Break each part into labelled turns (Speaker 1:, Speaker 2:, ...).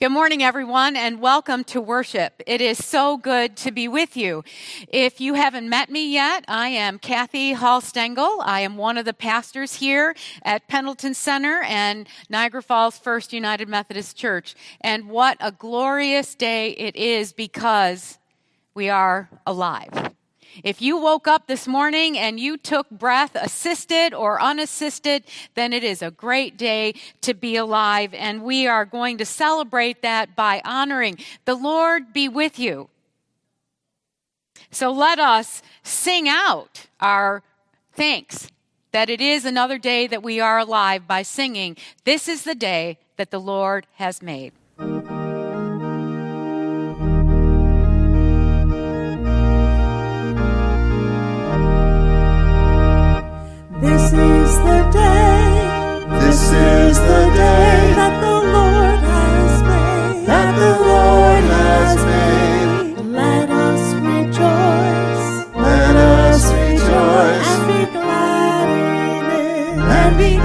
Speaker 1: Good morning, everyone, and welcome to worship. It is so good to be with you. If you haven't met me yet, I am Kathy Hall Stengel. I am one of the pastors here at Pendleton Center and Niagara Falls First United Methodist Church. And what a glorious day it is because we are alive. If you woke up this morning and you took breath, assisted or unassisted, then it is a great day to be alive. And we are going to celebrate that by honoring the Lord be with you. So let us sing out our thanks that it is another day that we are alive by singing, This is the day that the Lord has made.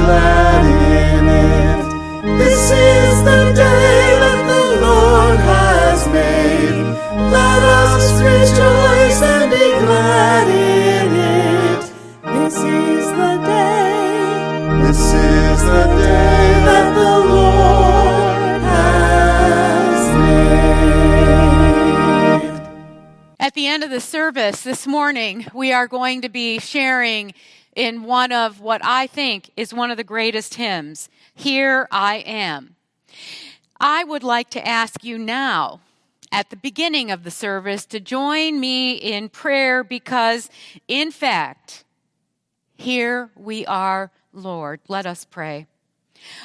Speaker 2: Glad in it.
Speaker 3: This is the day that the Lord has made. Let us rejoice and be glad in it.
Speaker 2: This is the day.
Speaker 3: This is the day that the Lord has made.
Speaker 1: At the end of the service this morning, we are going to be sharing in one of what I think is one of the greatest hymns, Here I Am. I would like to ask you now, at the beginning of the service, to join me in prayer because, in fact, here we are, Lord. Let us pray.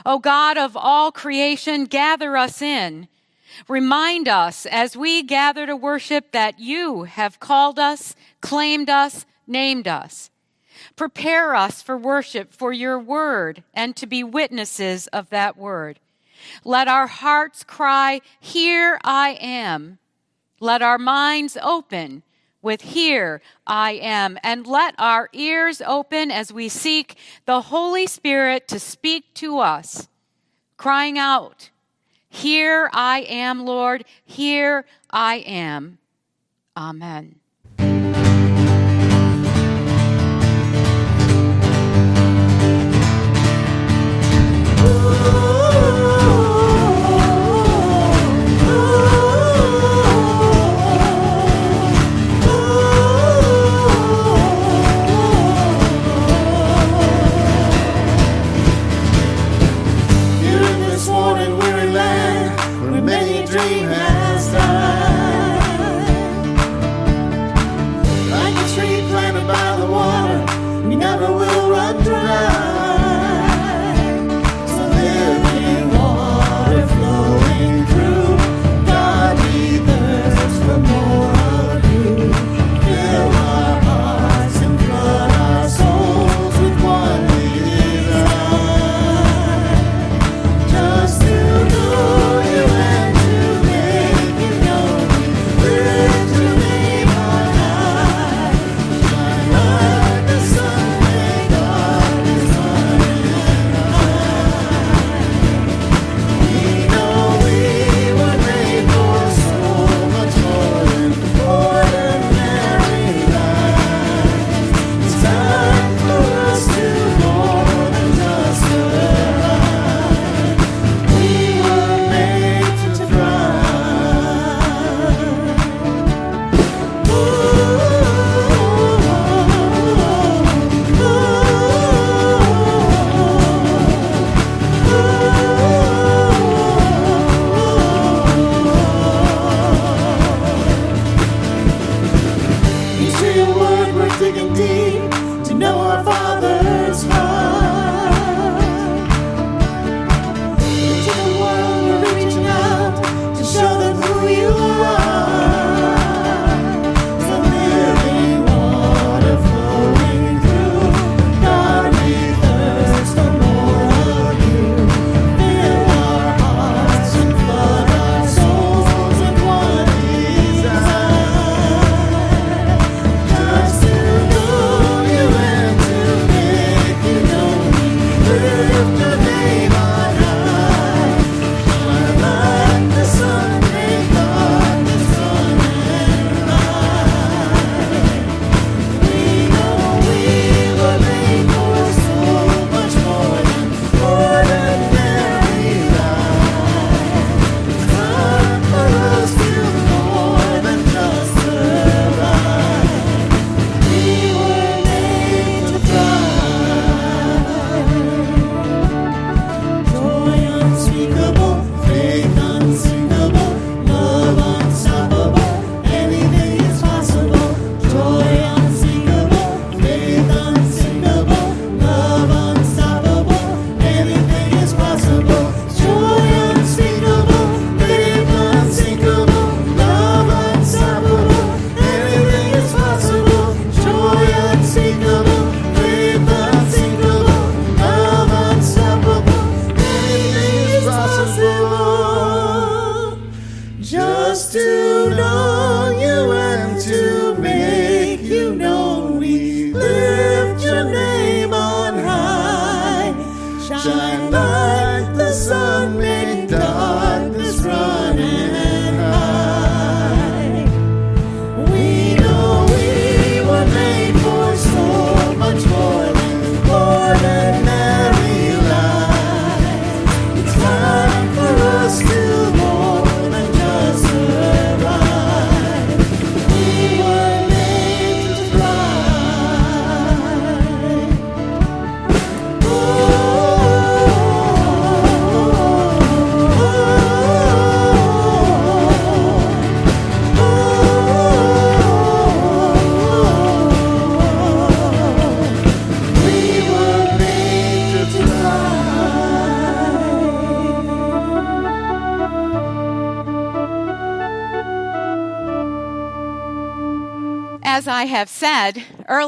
Speaker 1: O God of all creation, gather us in. Remind us as we gather to worship that you have called us, claimed us, named us. Prepare us for worship for your word and to be witnesses of that word. Let our hearts cry, Here I am. Let our minds open with Here I am. And let our ears open as we seek the Holy Spirit to speak to us, crying out, Here I am, Lord, here I am. Amen.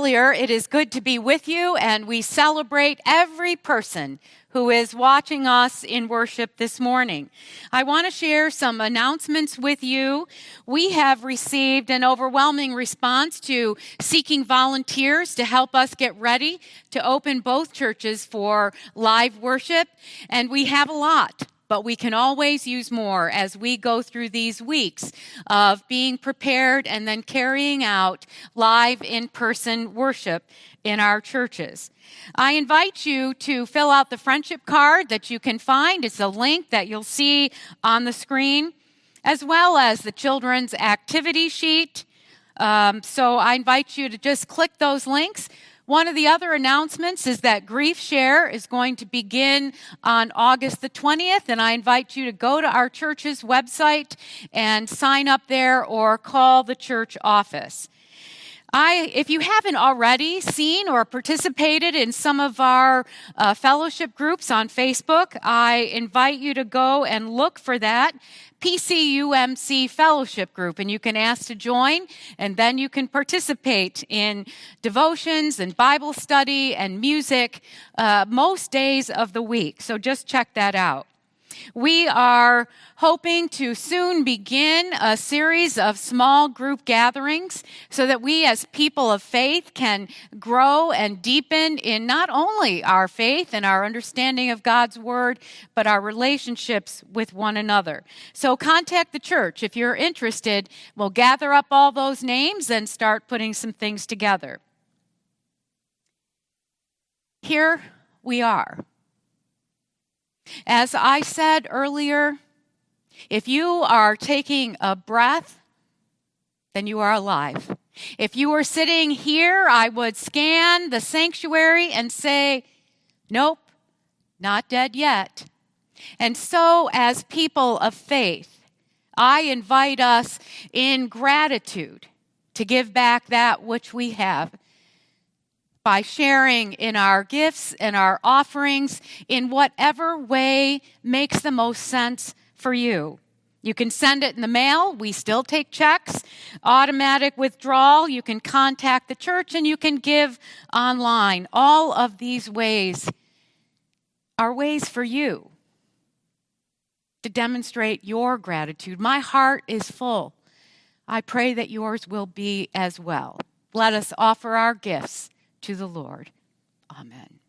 Speaker 1: Earlier, it is good to be with you, and we celebrate every person who is watching us in worship this morning. I want to share some announcements with you. We have received an overwhelming response to seeking volunteers to help us get ready to open both churches for live worship, and we have a lot but we can always use more as we go through these weeks of being prepared and then carrying out live in person worship in our churches. I invite you to fill out the friendship card that you can find. It's a link that you'll see on the screen, as well as the children's activity sheet. Um, so I invite you to just click those links. One of the other announcements is that Grief Share is going to begin on August the 20th, and I invite you to go to our church's website and sign up there or call the church office. I, if you haven't already seen or participated in some of our uh, fellowship groups on Facebook, I invite you to go and look for that PCUMC fellowship group, and you can ask to join, and then you can participate in devotions and Bible study and music uh, most days of the week. So just check that out. We are hoping to soon begin a series of small group gatherings so that we as people of faith can grow and deepen in not only our faith and our understanding of God's word, but our relationships with one another. So contact the church if you're interested. We'll gather up all those names and start putting some things together. Here we are. As I said earlier, if you are taking a breath, then you are alive. If you were sitting here, I would scan the sanctuary and say, Nope, not dead yet. And so, as people of faith, I invite us in gratitude to give back that which we have by sharing in our gifts and our offerings in whatever way makes the most sense for you. You can send it in the mail. We still take checks. Automatic withdrawal. You can contact the church and you can give online. All of these ways are ways for you to demonstrate your gratitude. My heart is full. I pray that yours will be as well. Let us offer our gifts to the Lord. Amen.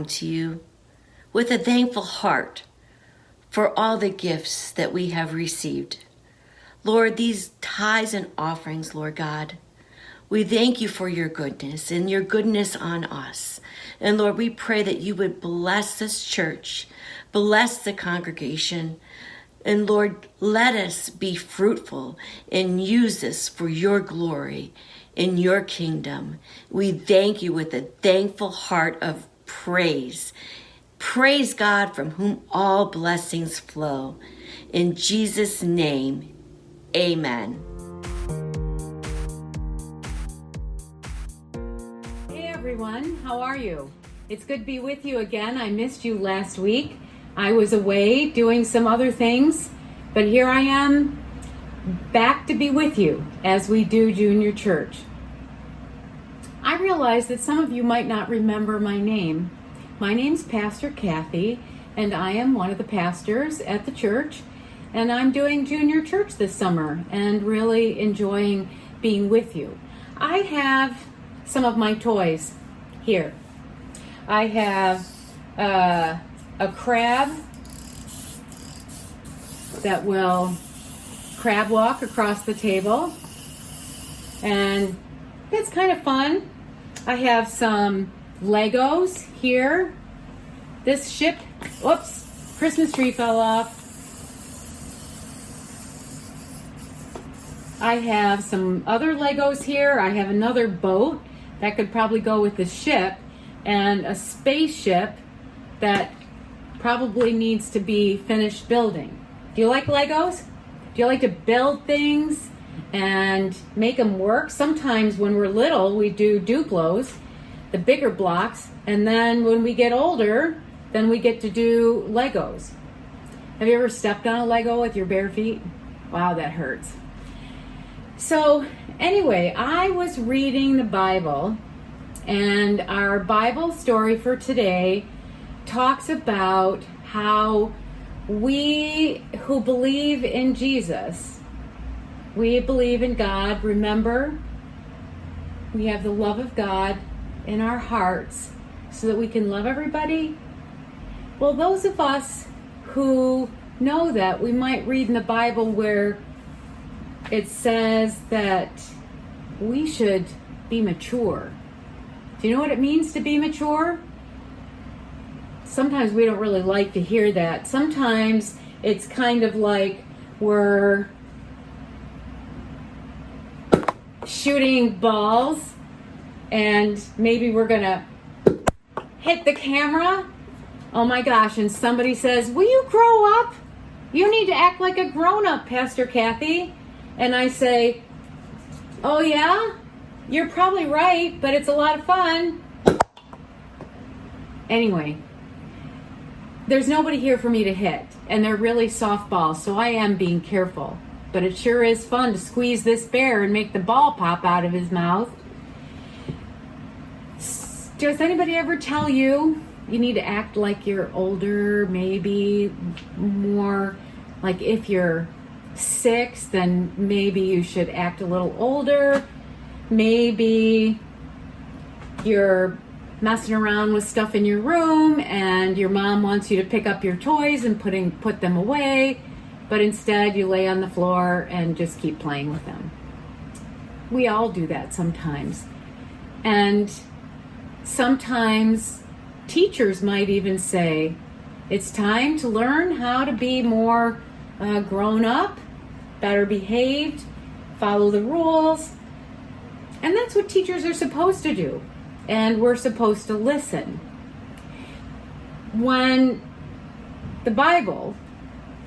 Speaker 4: Come to you with a thankful heart for all the gifts that we have received. Lord, these tithes and offerings, Lord God, we thank you for your goodness and your goodness on us. And Lord, we pray that you would bless this church, bless the congregation, and Lord, let us be fruitful and use this for your glory in your kingdom. We thank you with a thankful heart of praise. Praise God from whom all blessings flow. In Jesus' name, amen.
Speaker 1: Hey everyone, how are you? It's good to be with you again. I missed you last week. I was away doing some other things, but here I am back to be with you as we do junior church. I realize that some of you might not remember my name. My name's Pastor Kathy, and I am one of the pastors at the church, and I'm doing junior church this summer and really enjoying being with you. I have some of my toys here. I have uh, a crab that will crab walk across the table, and it's kind of fun. I have some Legos here. This ship, whoops, Christmas tree fell off. I have some other Legos here. I have another boat that could probably go with the ship, and a spaceship that probably needs to be finished building. Do you like Legos? Do you like to build things and make them work? Sometimes when we're little, we do Duplos, the bigger blocks, and then when we get older, then we get to do Legos. Have you ever stepped on a Lego with your bare feet? Wow, that hurts. So, anyway, I was reading the Bible, and our Bible story for today talks about how we who believe in Jesus, we believe in God. Remember, we have the love of God in our hearts so that we can love everybody. Well, those of us who know that, we might read in the Bible where it says that we should be mature. Do you know what it means to be mature? Sometimes we don't really like to hear that. Sometimes it's kind of like we're shooting balls and maybe we're to hit the camera. Oh my gosh, and somebody says, Will you grow up? You need to act like a grown up, Pastor Kathy. And I say, Oh, yeah? You're probably right, but it's a lot of fun. Anyway, there's nobody here for me to hit, and they're really soft balls, so I am being careful. But it sure is fun to squeeze this bear and make the ball pop out of his mouth. Does anybody ever tell you you need to act like you're older, maybe more like if you're six, then maybe you should act a little older. Maybe you're messing around with stuff in your room and your mom wants you to pick up your toys and putting put them away, but instead you lay on the floor and just keep playing with them. We all do that sometimes. And sometimes teachers might even say, it's time to learn how to be more uh, grown up, better behaved, follow the rules. And that's what teachers are supposed to do. And we're supposed to listen. When the Bible,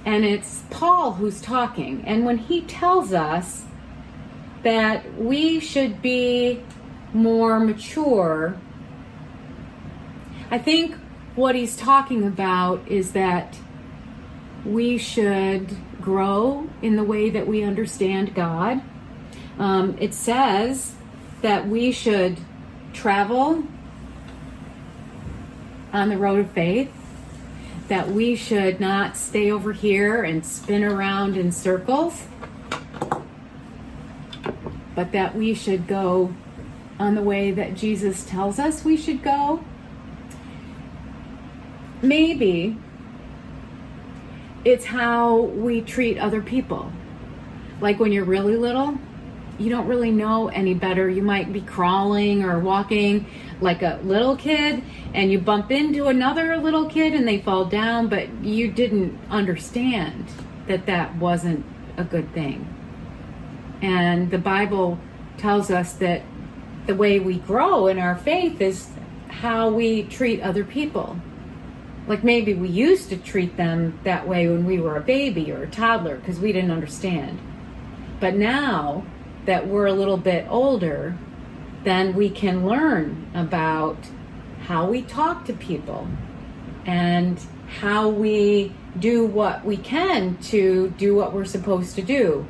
Speaker 1: and it's Paul who's talking, and when he tells us that we should be more mature, I think what he's talking about is that we should grow in the way that we understand God. Um, it says that we should travel on the road of faith, that we should not stay over here and spin around in circles, but that we should go on the way that Jesus tells us we should go. maybe it's how we treat other people. Like when you're really little, you don't really know any better. You might be crawling or walking like a little kid and you bump into another little kid and they fall down, but you didn't understand that that wasn't a good thing. And the Bible tells us that the way we grow in our faith is how we treat other people. Like maybe we used to treat them that way when we were a baby or a toddler because we didn't understand. But now that we're a little bit older, then we can learn about how we talk to people and how we do what we can to do what we're supposed to do.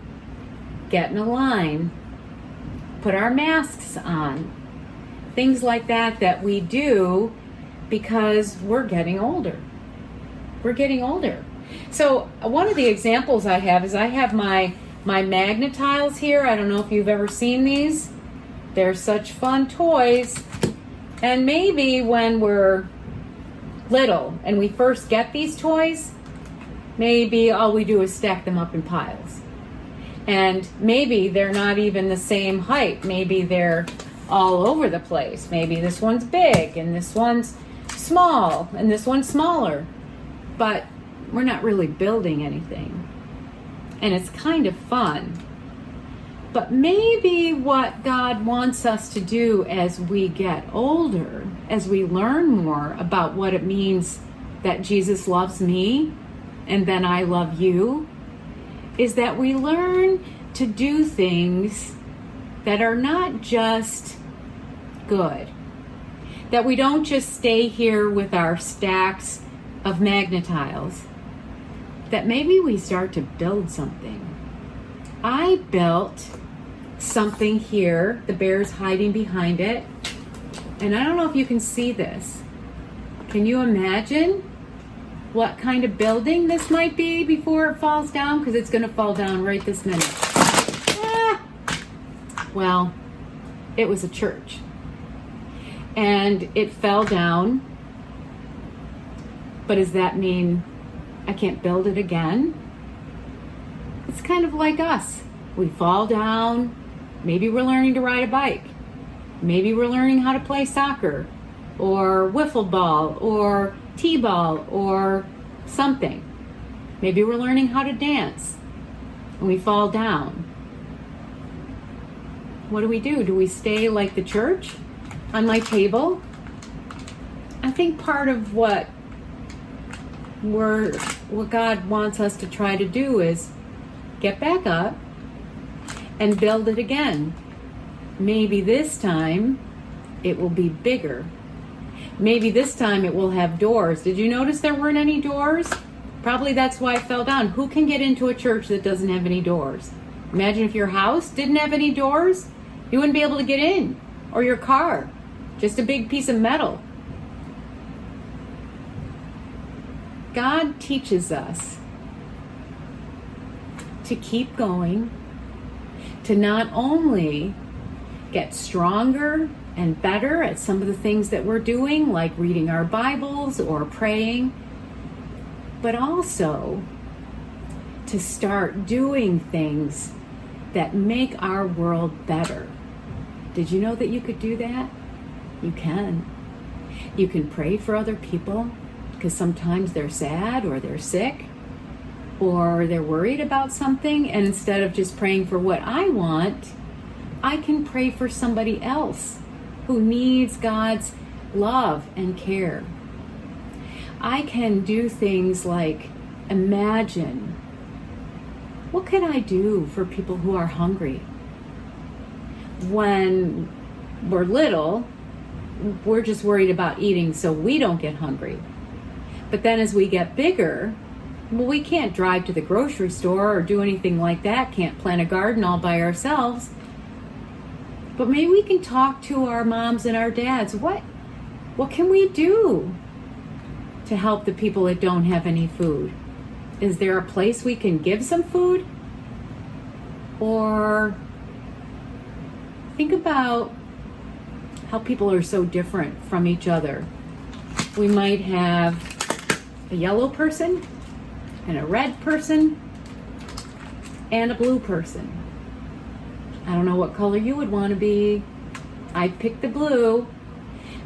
Speaker 1: Get in a line, put our masks on, things like that that we do because we're getting older. We're getting older. So one of the examples I have is I have my my Magna-Tiles here. I don't know if you've ever seen these. They're such fun toys. And maybe when we're little and we first get these toys, maybe all we do is stack them up in piles. And maybe they're not even the same height. Maybe they're all over the place. Maybe this one's big and this one's small and this one's smaller. But we're not really building anything. And it's kind of fun. But maybe what God wants us to do as we get older, as we learn more about what it means that Jesus loves me and then I love you, is that we learn to do things that are not just good. That we don't just stay here with our stacks of Magna-Tiles. That maybe we start to build something. I built something here. The bear's hiding behind it. And I don't know if you can see this. Can you imagine what kind of building this might be before it falls down? Because it's going to fall down right this minute. Ah. Well, it was a church. And it fell down. But does that mean I can't build it again? It's kind of like us. We fall down. Maybe we're learning to ride a bike. Maybe we're learning how to play soccer or wiffle ball or t ball or something. Maybe we're learning how to dance and we fall down. What do we do? Do we stay like the church on my table? I think part of what we're what God wants us to try to do is get back up and build it again. Maybe this time it will be bigger. Maybe this time it will have doors. Did you notice there weren't any doors? Probably that's why it fell down. Who can get into a church that doesn't have any doors? Imagine if your house didn't have any doors, you wouldn't be able to get in. Or your car, just a big piece of metal. God teaches us to keep going, to not only get stronger and better at some of the things that we're doing, like reading our Bibles or praying, but also to start doing things that make our world better. Did you know that you could do that? You can. You can pray for other people because sometimes they're sad or they're sick or they're worried about something. And instead of just praying for what I want, I can pray for somebody else who needs God's love and care. I can do things like imagine what can I do for people who are hungry? When we're little, we're just worried about eating so we don't get hungry. But then as we get bigger, well, we can't drive to the grocery store or do anything like that, can't plant a garden all by ourselves. But maybe we can talk to our moms and our dads. What what can we do to help the people that don't have any food? Is there a place we can give some food? Or think about how people are so different from each other. We might have a yellow person, and a red person, and a blue person. I don't know what color you would want to be. I picked the blue.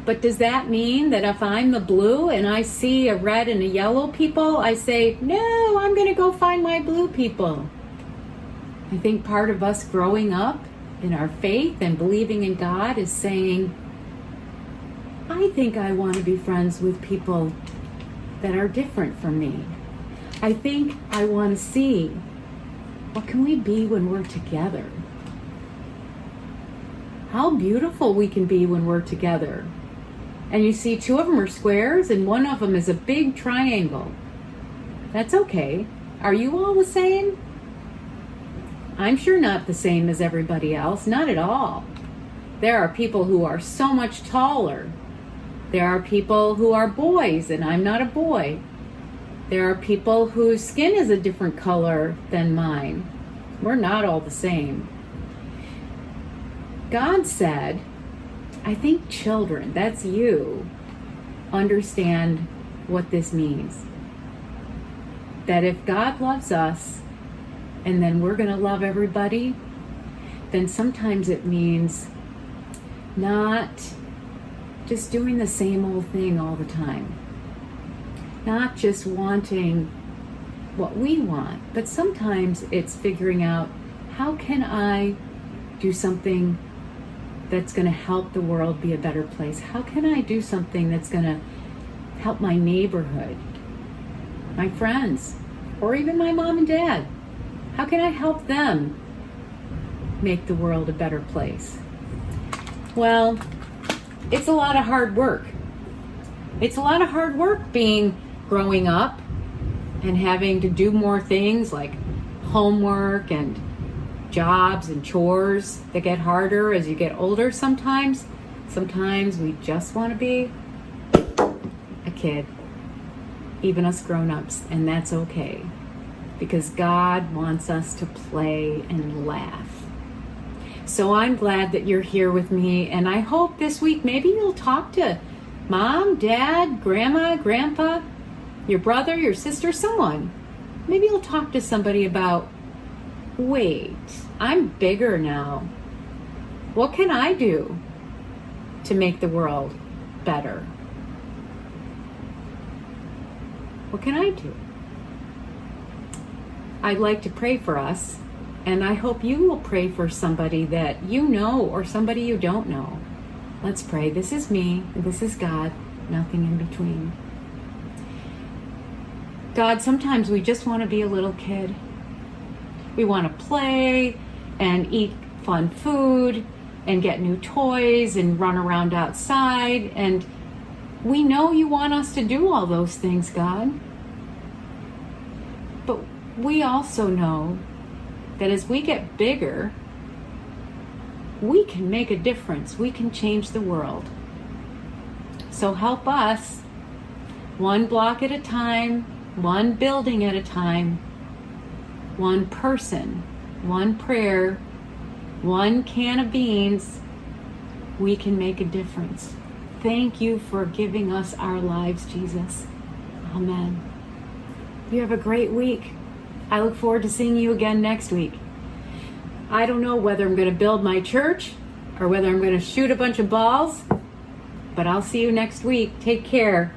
Speaker 1: But does that mean that if I'm the blue and I see a red and a yellow people, I say, no, I'm going to go find my blue people? I think part of us growing up in our faith and believing in God is saying, I think I want to be friends with people that are different from me. I think I want to see what can we be when we're together? How beautiful we can be when we're together. And you see, two of them are squares and one of them is a big triangle. That's okay. Are you all the same? I'm sure not the same as everybody else, not at all. There are people who are so much taller. There are people who are boys, and I'm not a boy. There are people whose skin is a different color than mine. We're not all the same. God said, I think children, that's you, understand what this means. That if God loves us and then we're going to love everybody, then sometimes it means not just doing the same old thing all the time. Not just wanting what we want, but sometimes it's figuring out how can I do something that's going to help the world be a better place? How can I do something that's going to help my neighborhood, my friends, or even my mom and dad? How can I help them make the world a better place? Well, it's a lot of hard work. It's a lot of hard work being growing up and having to do more things like homework and jobs and chores that get harder as you get older sometimes. Sometimes we just want to be a kid, even us grown ups, and that's okay because God wants us to play and laugh. So I'm glad that you're here with me, and I hope this week maybe you'll talk to mom, dad, grandma, grandpa, your brother, your sister, someone. Maybe you'll talk to somebody about wait, I'm bigger now. What can I do to make the world better? What can I do? I'd like to pray for us, and I hope you will pray for somebody that you know or somebody you don't know. Let's pray. This is me, this is God, nothing in between. God, sometimes we just want to be a little kid. We want to play and eat fun food and get new toys and run around outside. And we know you want us to do all those things, God. But we also know that as we get bigger, we can make a difference. We can change the world. So help us, one block at a time, one building at a time, one person, one prayer, one can of beans, we can make a difference. Thank you for giving us our lives, Jesus. Amen. You have a great week. I look forward to seeing you again next week. I don't know whether I'm going to build my church or whether I'm going to shoot a bunch of balls, but I'll see you next week. Take care.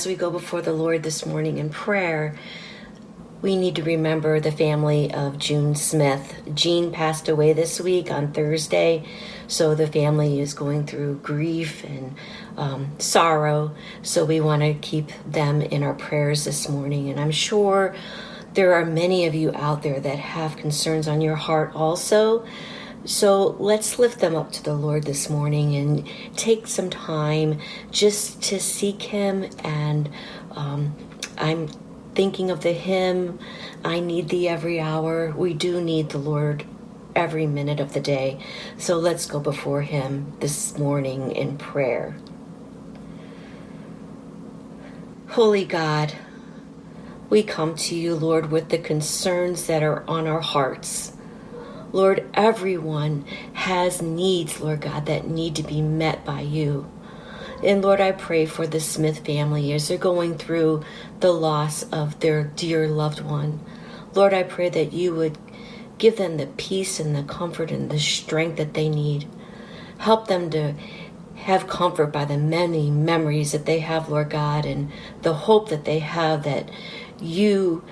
Speaker 4: As we go before the Lord this morning in prayer, we need to remember the family of June Smith. Jean passed away this week on Thursday, so the family is going through grief and um, sorrow. So we want to keep them in our prayers this morning. And I'm sure there are many of you out there that have concerns on your heart also. So let's lift them up to the Lord this morning and take some time just to seek Him. And um, I'm thinking of the hymn, I need thee every hour. We do need the Lord every minute of the day. So let's go before Him this morning in prayer. Holy God, we come to you, Lord, with the concerns that are on our hearts. Lord, everyone has needs, Lord God, that need to be met by you. And Lord, I pray for the Smith family as they're going through the loss of their dear loved one. Lord, I pray that you would give them the peace and the comfort and the strength that they need. Help them to have comfort by the many memories that they have, Lord God, and the hope that they have that you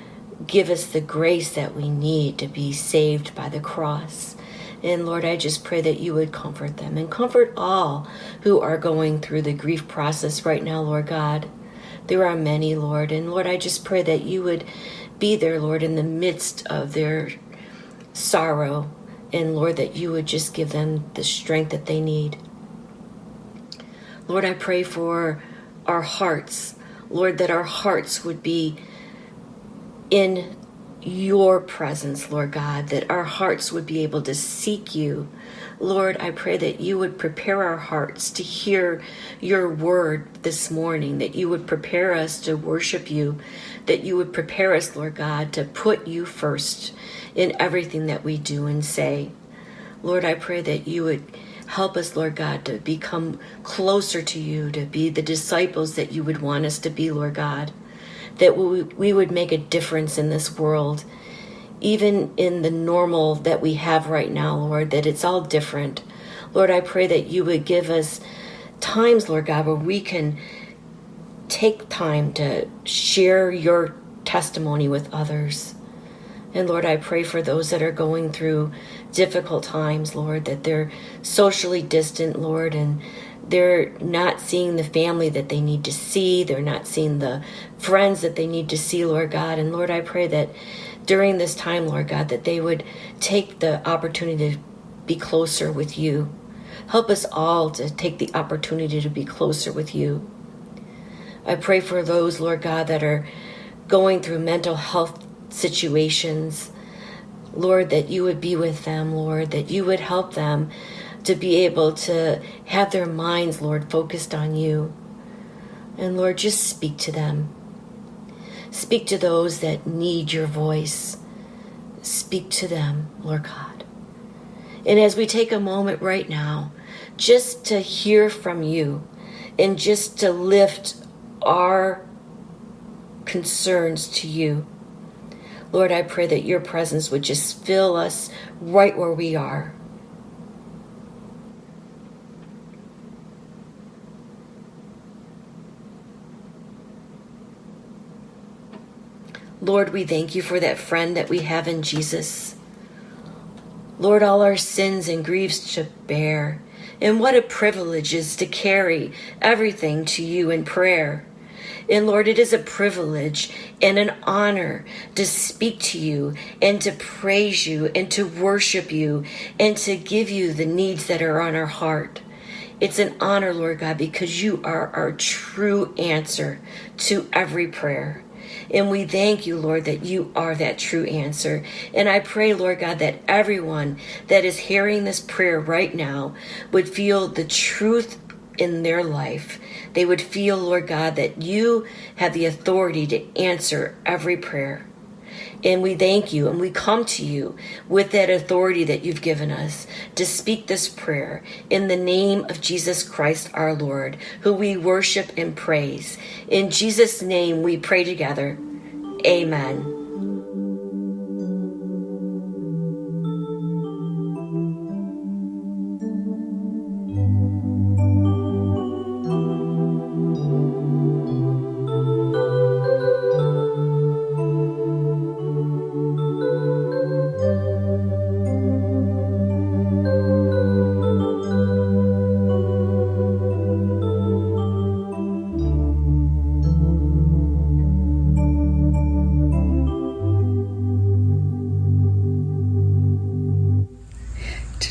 Speaker 4: give us the grace that we need to be saved by the cross. And Lord, I just pray that you would comfort them and comfort all who are going through the grief process right now, Lord God. There are many, Lord. And Lord, I just pray that you would be there, Lord, in the midst of their sorrow. And Lord, that you would just give them the strength that they need. Lord, I pray for our hearts. Lord, that our hearts would be in your presence, Lord God, that our hearts would be able to seek you. Lord, I pray that you would prepare our hearts to hear your word this morning, that you would prepare us to worship you, that you would prepare us, Lord God, to put you first in everything that we do and say. Lord, I pray that you would help us, Lord God, to become closer to you, to be the disciples that you would want us to be, Lord God that we, we would make a difference in this world, even in the normal that we have right now, Lord, that it's all different. Lord, I pray that you would give us times, Lord God, where we can take time to share your testimony with others. And Lord, I pray for those that are going through difficult times, Lord, that they're socially distant, Lord, and they're not seeing the family that they need to see. They're not seeing the friends that they need to see, Lord God. And Lord, I pray that during this time, Lord God, that they would take the opportunity to be closer with you. Help us all to take the opportunity to be closer with you. I pray for those, Lord God, that are going through mental health situations. Lord, that you would be with them, Lord, that you would help them to be able to have their minds, Lord, focused on you. And Lord, just speak to them. Speak to those that need your voice. Speak to them, Lord God. And as we take a moment right now, just to hear from you and just to lift our concerns to you. Lord, I pray that your presence would just fill us right where we are. Lord, we thank you for that friend that we have in Jesus. Lord, all our sins and griefs to bear. And what a privilege is to carry everything to you in prayer. And Lord, it is a privilege and an honor to speak to you and to praise you and to worship you and to give you the needs that are on our heart. It's an honor, Lord God, because you are our true answer to every prayer. And we thank you, Lord, that you are that true answer. And I pray, Lord God, that everyone that is hearing this prayer right now would feel the truth in their life. They would feel, Lord God, that you have the authority to answer every prayer. And we thank you and we come to you with that authority that you've given us to speak this prayer in the name of Jesus Christ our Lord, who we worship and praise. In Jesus' name we pray together. Amen.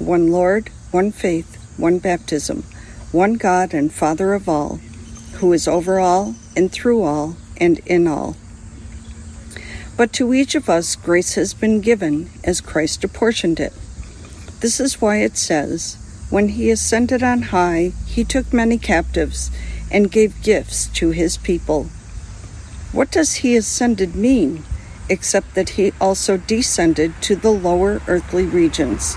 Speaker 5: one Lord, one faith, one baptism, one God and Father of all, who is over all and through all and in all. But to each of us grace has been given as Christ apportioned it. This is why it says, When he ascended on high, he took many captives and gave gifts to his people. What does he ascended mean, except that he also descended to the lower earthly regions?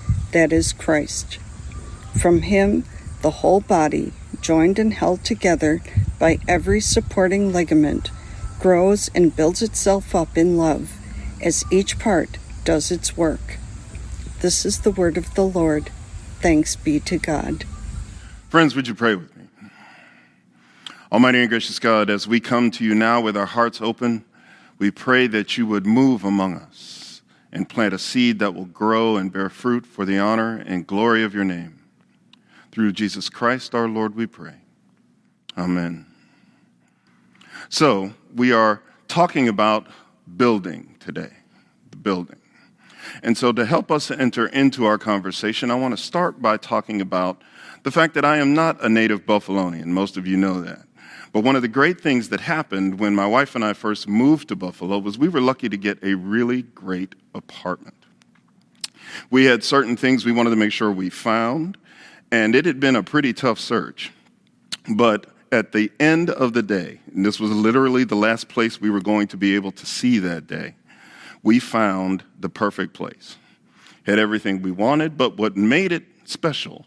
Speaker 5: that is Christ. From Him, the whole body, joined and held together by every supporting ligament, grows and builds itself up in love as each part does its work. This is the word of the Lord. Thanks be to God.
Speaker 6: Friends, would you pray with me? Almighty and gracious God, as we come to you now with our hearts open, we pray that you would move among us and plant a seed that will grow and bear fruit for the honor and glory of your name. Through Jesus Christ our Lord, we pray. Amen. So, we are talking about building today, the building. And so, to help us enter into our conversation, I want to start by talking about the fact that I am not a native Buffalonian. Most of you know that. But one of the great things that happened when my wife and I first moved to Buffalo was we were lucky to get a really great apartment. We had certain things we wanted to make sure we found, and it had been a pretty tough search. But at the end of the day, and this was literally the last place we were going to be able to see that day, we found the perfect place. Had everything we wanted, but what made it special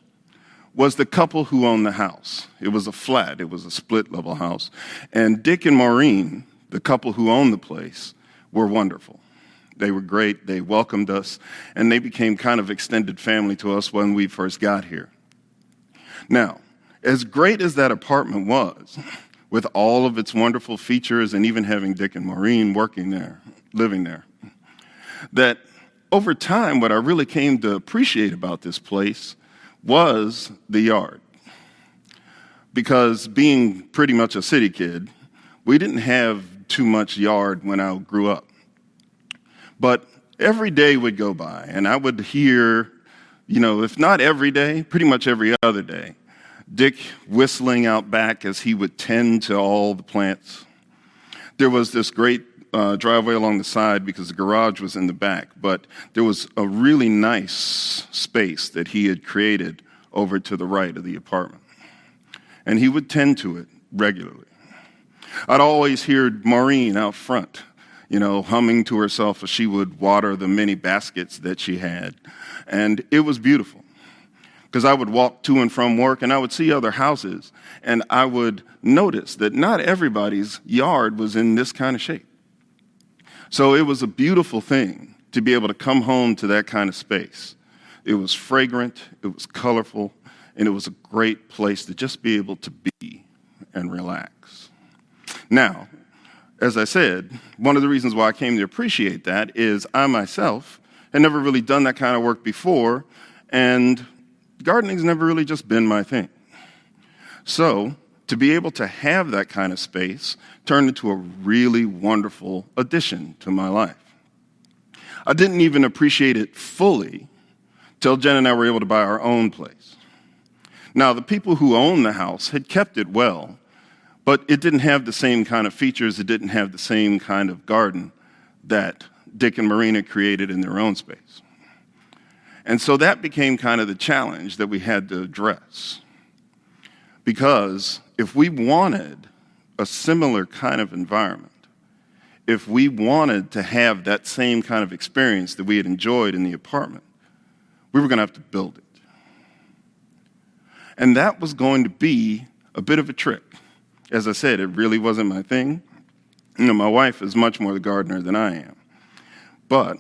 Speaker 6: was the couple who owned the house. It was a flat, it was a split level house. And Dick and Maureen, the couple who owned the place, were wonderful. They were great, they welcomed us, and they became kind of extended family to us when we first got here. Now, as great as that apartment was, with all of its wonderful features and even having Dick and Maureen working there, living there, that over time, what I really came to appreciate about this place was the yard. Because being pretty much a city kid, we didn't have too much yard when I grew up. But every day would go by, and I would hear, you know, if not every day, pretty much every other day, Dick whistling out back as he would tend to all the plants. There was this great uh, driveway along the side because the garage was in the back, but there was a really nice space that he had created over to the right of the apartment. And he would tend to it regularly. I'd always hear Maureen out front, you know, humming to herself as she would water the many baskets that she had. And it was beautiful because I would walk to and from work and I would see other houses and I would notice that not everybody's yard was in this kind of shape. So it was a beautiful thing to be able to come home to that kind of space. It was fragrant, it was colorful, and it was a great place to just be able to be and relax. Now, as I said, one of the reasons why I came to appreciate that is I myself had never really done that kind of work before, and gardening's never really just been my thing. So, to be able to have that kind of space turned into a really wonderful addition to my life. I didn't even appreciate it fully till Jen and I were able to buy our own place. Now, the people who owned the house had kept it well, but it didn't have the same kind of features, it didn't have the same kind of garden that Dick and Maureen created in their own space. And so that became kind of the challenge that we had to address. Because if we wanted a similar kind of environment, if we wanted to have that same kind of experience that we had enjoyed in the apartment, we were going to have to build it. And that was going to be a bit of a trick. As I said, it really wasn't my thing. You know, my wife is much more the gardener than I am. But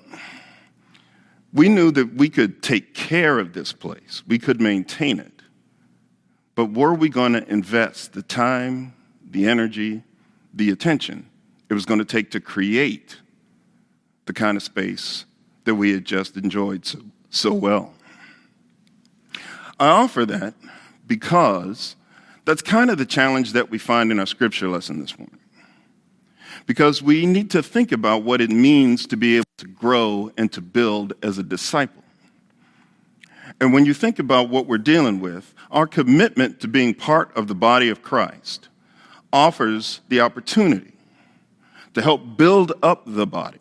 Speaker 6: we knew that we could take care of this place, we could maintain it. But were we going to invest the time, the energy, the attention it was going to take to create the kind of space that we had just enjoyed so, so well? I offer that because that's kind of the challenge that we find in our scripture lesson this morning. Because we need to think about what it means to be able to grow and to build as a disciple. And when you think about what we're dealing with, our commitment to being part of the body of Christ offers the opportunity to help build up the body,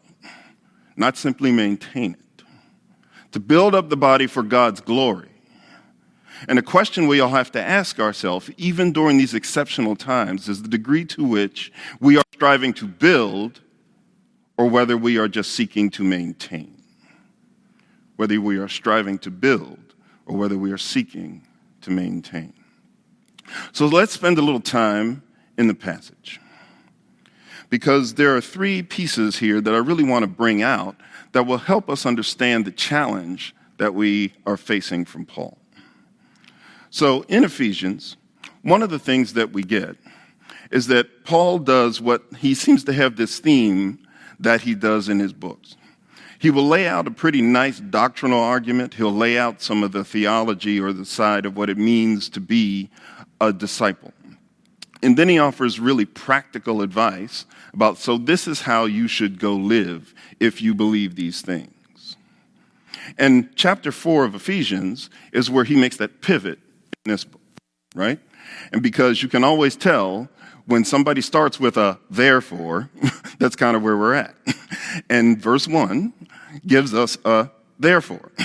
Speaker 6: not simply maintain it, to build up the body for God's glory. And a question we all have to ask ourselves, even during these exceptional times, is the degree to which we are striving to build or whether we are just seeking to maintain. Whether we are striving to build or whether we are seeking to maintain. So let's spend a little time in the passage. Because there are three pieces here that I really want to bring out that will help us understand the challenge that we are facing from Paul. So in Ephesians, one of the things that we get is that Paul does what he seems to have this theme that he does in his books. He will lay out a pretty nice doctrinal argument. He'll lay out some of the theology or the side of what it means to be a disciple. And then he offers really practical advice about so this is how you should go live if you believe these things. And chapter 4 of Ephesians is where he makes that pivot in this book, right? And because you can always tell when somebody starts with a therefore, that's kind of where we're at. And verse 1 gives us a therefore.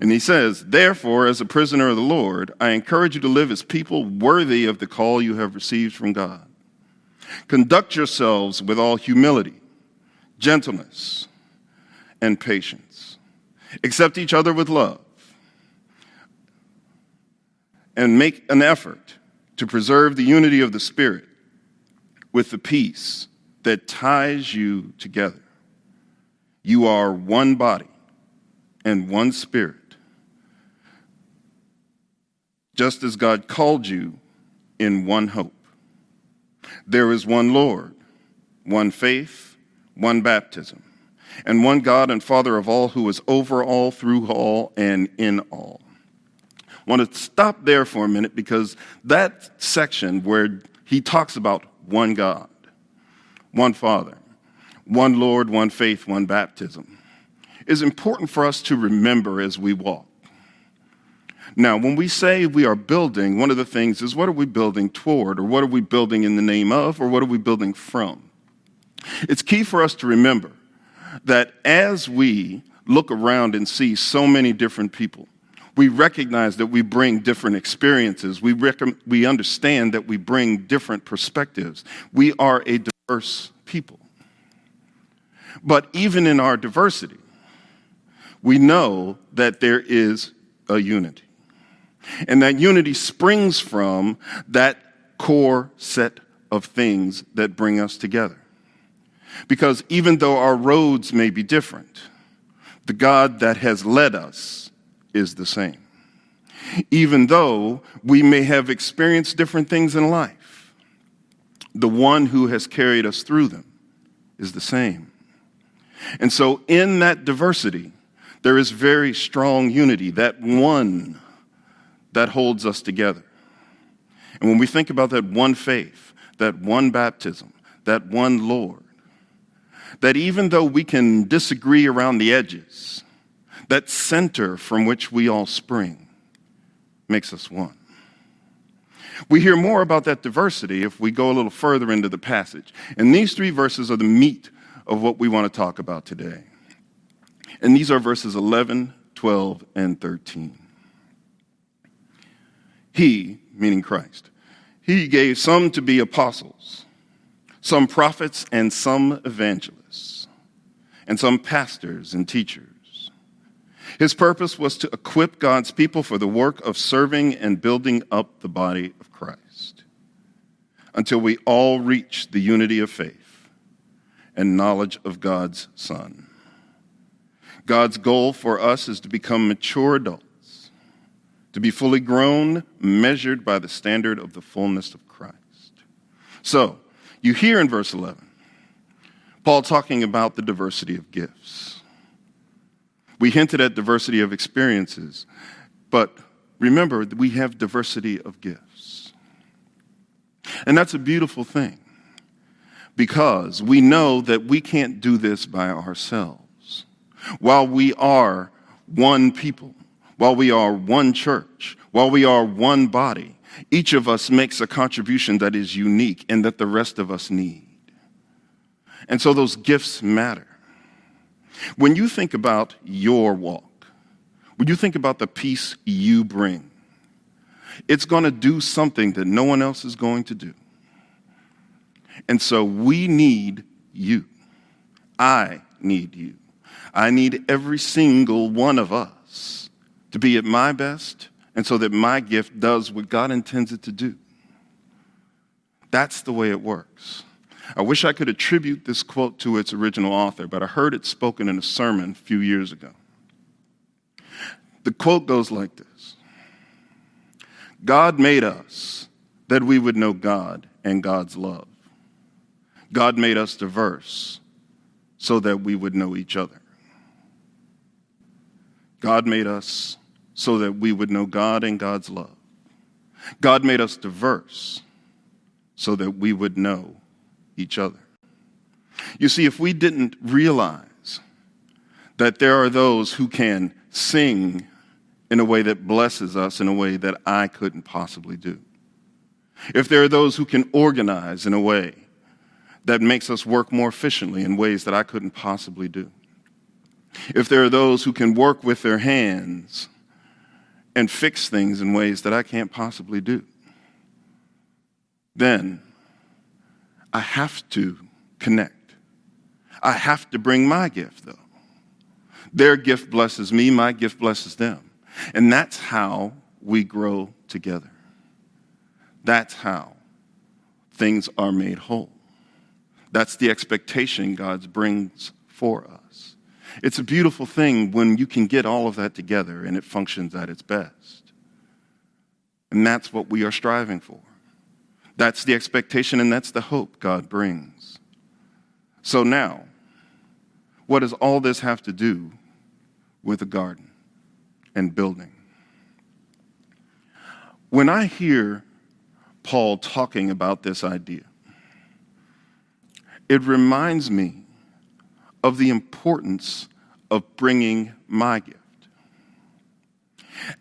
Speaker 6: And he says, Therefore, as a prisoner of the Lord, I encourage you to live as people worthy of the call you have received from God. Conduct yourselves with all humility, gentleness, and patience. Accept each other with love. And make an effort to preserve the unity of the Spirit with the peace that ties you together. You are one body and one spirit, just as God called you in one hope. There is one Lord, one faith, one baptism, and one God and Father of all who is over all, through all, and in all. I want to stop there for a minute because that section where he talks about one God, one Father, one Lord, one faith, one baptism is important for us to remember as we walk. Now, when we say we are building, one of the things is what are we building toward, or what are we building in the name of, or what are we building from? It's key for us to remember that as we look around and see so many different people, we recognize that we bring different experiences. We, rec- we understand that we bring different perspectives. We are a diverse people. But even in our diversity, we know that there is a unity. And that unity springs from that core set of things that bring us together. Because even though our roads may be different, the God that has led us is the same. Even though we may have experienced different things in life, the one who has carried us through them is the same. And so, in that diversity, there is very strong unity, that one that holds us together. And when we think about that one faith, that one baptism, that one Lord, that even though we can disagree around the edges, that center from which we all spring makes us one. We hear more about that diversity if we go a little further into the passage. And these three verses are the meat of what we want to talk about today. And these are verses 11, 12, and 13. He, meaning Christ, he gave some to be apostles, some prophets, and some evangelists, and some pastors and teachers. His purpose was to equip God's people for the work of serving and building up the body of Christ until we all reach the unity of faith and knowledge of God's Son. God's goal for us is to become mature adults, to be fully grown, measured by the standard of the fullness of Christ. So, you hear in verse 11, Paul talking about the diversity of gifts. We hinted at diversity of experiences, but remember we have diversity of gifts. And that's a beautiful thing because we know that we can't do this by ourselves. While we are one people, while we are one church, while we are one body, each of us makes a contribution that is unique and that the rest of us need. And so those gifts matter. When you think about your walk, when you think about the peace you bring, it's going to do something that no one else is going to do. And so we need you. I need you. I need every single one of us to be at my best and so that my gift does what God intends it to do. That's the way it works. I wish I could attribute this quote to its original author, but I heard it spoken in a sermon a few years ago. The quote goes like this God made us that we would know God and God's love. God made us diverse so that we would know each other. God made us so that we would know God and God's love. God made us diverse so that we would know each other. You see, if we didn't realize that there are those who can sing in a way that blesses us in a way that I couldn't possibly do, if there are those who can organize in a way that makes us work more efficiently in ways that I couldn't possibly do, if there are those who can work with their hands and fix things in ways that I can't possibly do, then I have to connect. I have to bring my gift, though. Their gift blesses me, my gift blesses them. And that's how we grow together. That's how things are made whole. That's the expectation God brings for us. It's a beautiful thing when you can get all of that together and it functions at its best. And that's what we are striving for. That's the expectation and that's the hope God brings. So now, what does all this have to do with a garden and building? When I hear Paul talking about this idea, it reminds me of the importance of bringing my gift.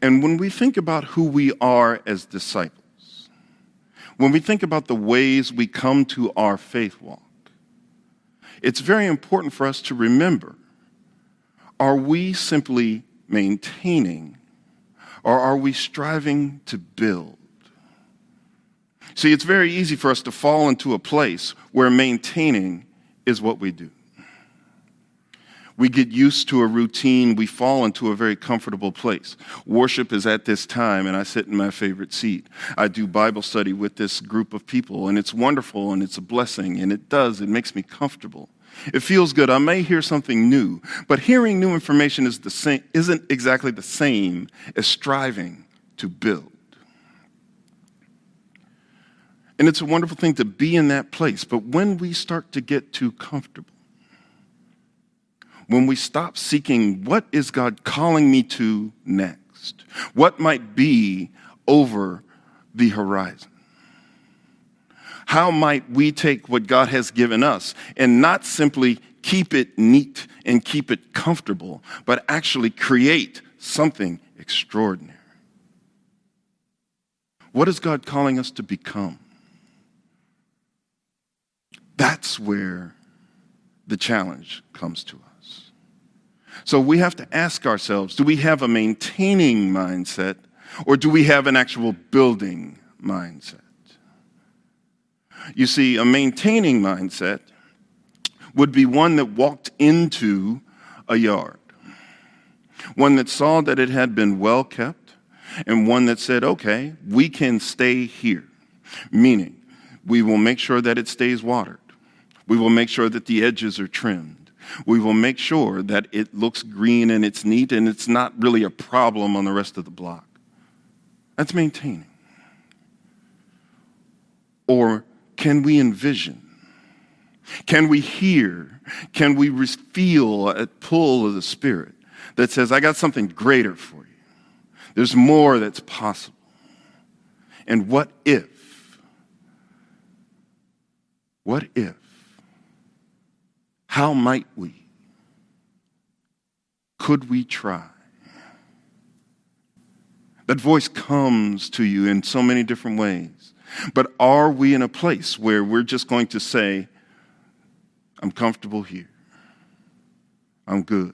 Speaker 6: And when we think about who we are as disciples, when we think about the ways we come to our faith walk, it's very important for us to remember are we simply maintaining or are we striving to build? See, it's very easy for us to fall into a place where maintaining is what we do. We get used to a routine, we fall into a very comfortable place. Worship is at this time, and I sit in my favorite seat. I do Bible study with this group of people, and it's wonderful and it's a blessing, and it does, it makes me comfortable. It feels good. I may hear something new, but hearing new information is the same, isn't exactly the same as striving to build. And it's a wonderful thing to be in that place. But when we start to get too comfortable, when we stop seeking what is God calling me to next? What might be over the horizon? How might we take what God has given us and not simply keep it neat and keep it comfortable, but actually create something extraordinary? What is God calling us to become? That's where the challenge comes to us. So we have to ask ourselves do we have a maintaining mindset or do we have an actual building mindset? You see, a maintaining mindset would be one that walked into a yard, one that saw that it had been well kept, and one that said, okay, we can stay here. Meaning, we will make sure that it stays watered. We will make sure that the edges are trimmed. We will make sure that it looks green and it's neat and it's not really a problem on the rest of the block. That's maintaining. Or can we envision? Can we hear? Can we feel a pull of the Spirit that says, I got something greater for you? There's more that's possible. And what if? What if? How might we? Could we try? That voice comes to you in so many different ways. But are we in a place where we're just going to say, I'm comfortable here? I'm good.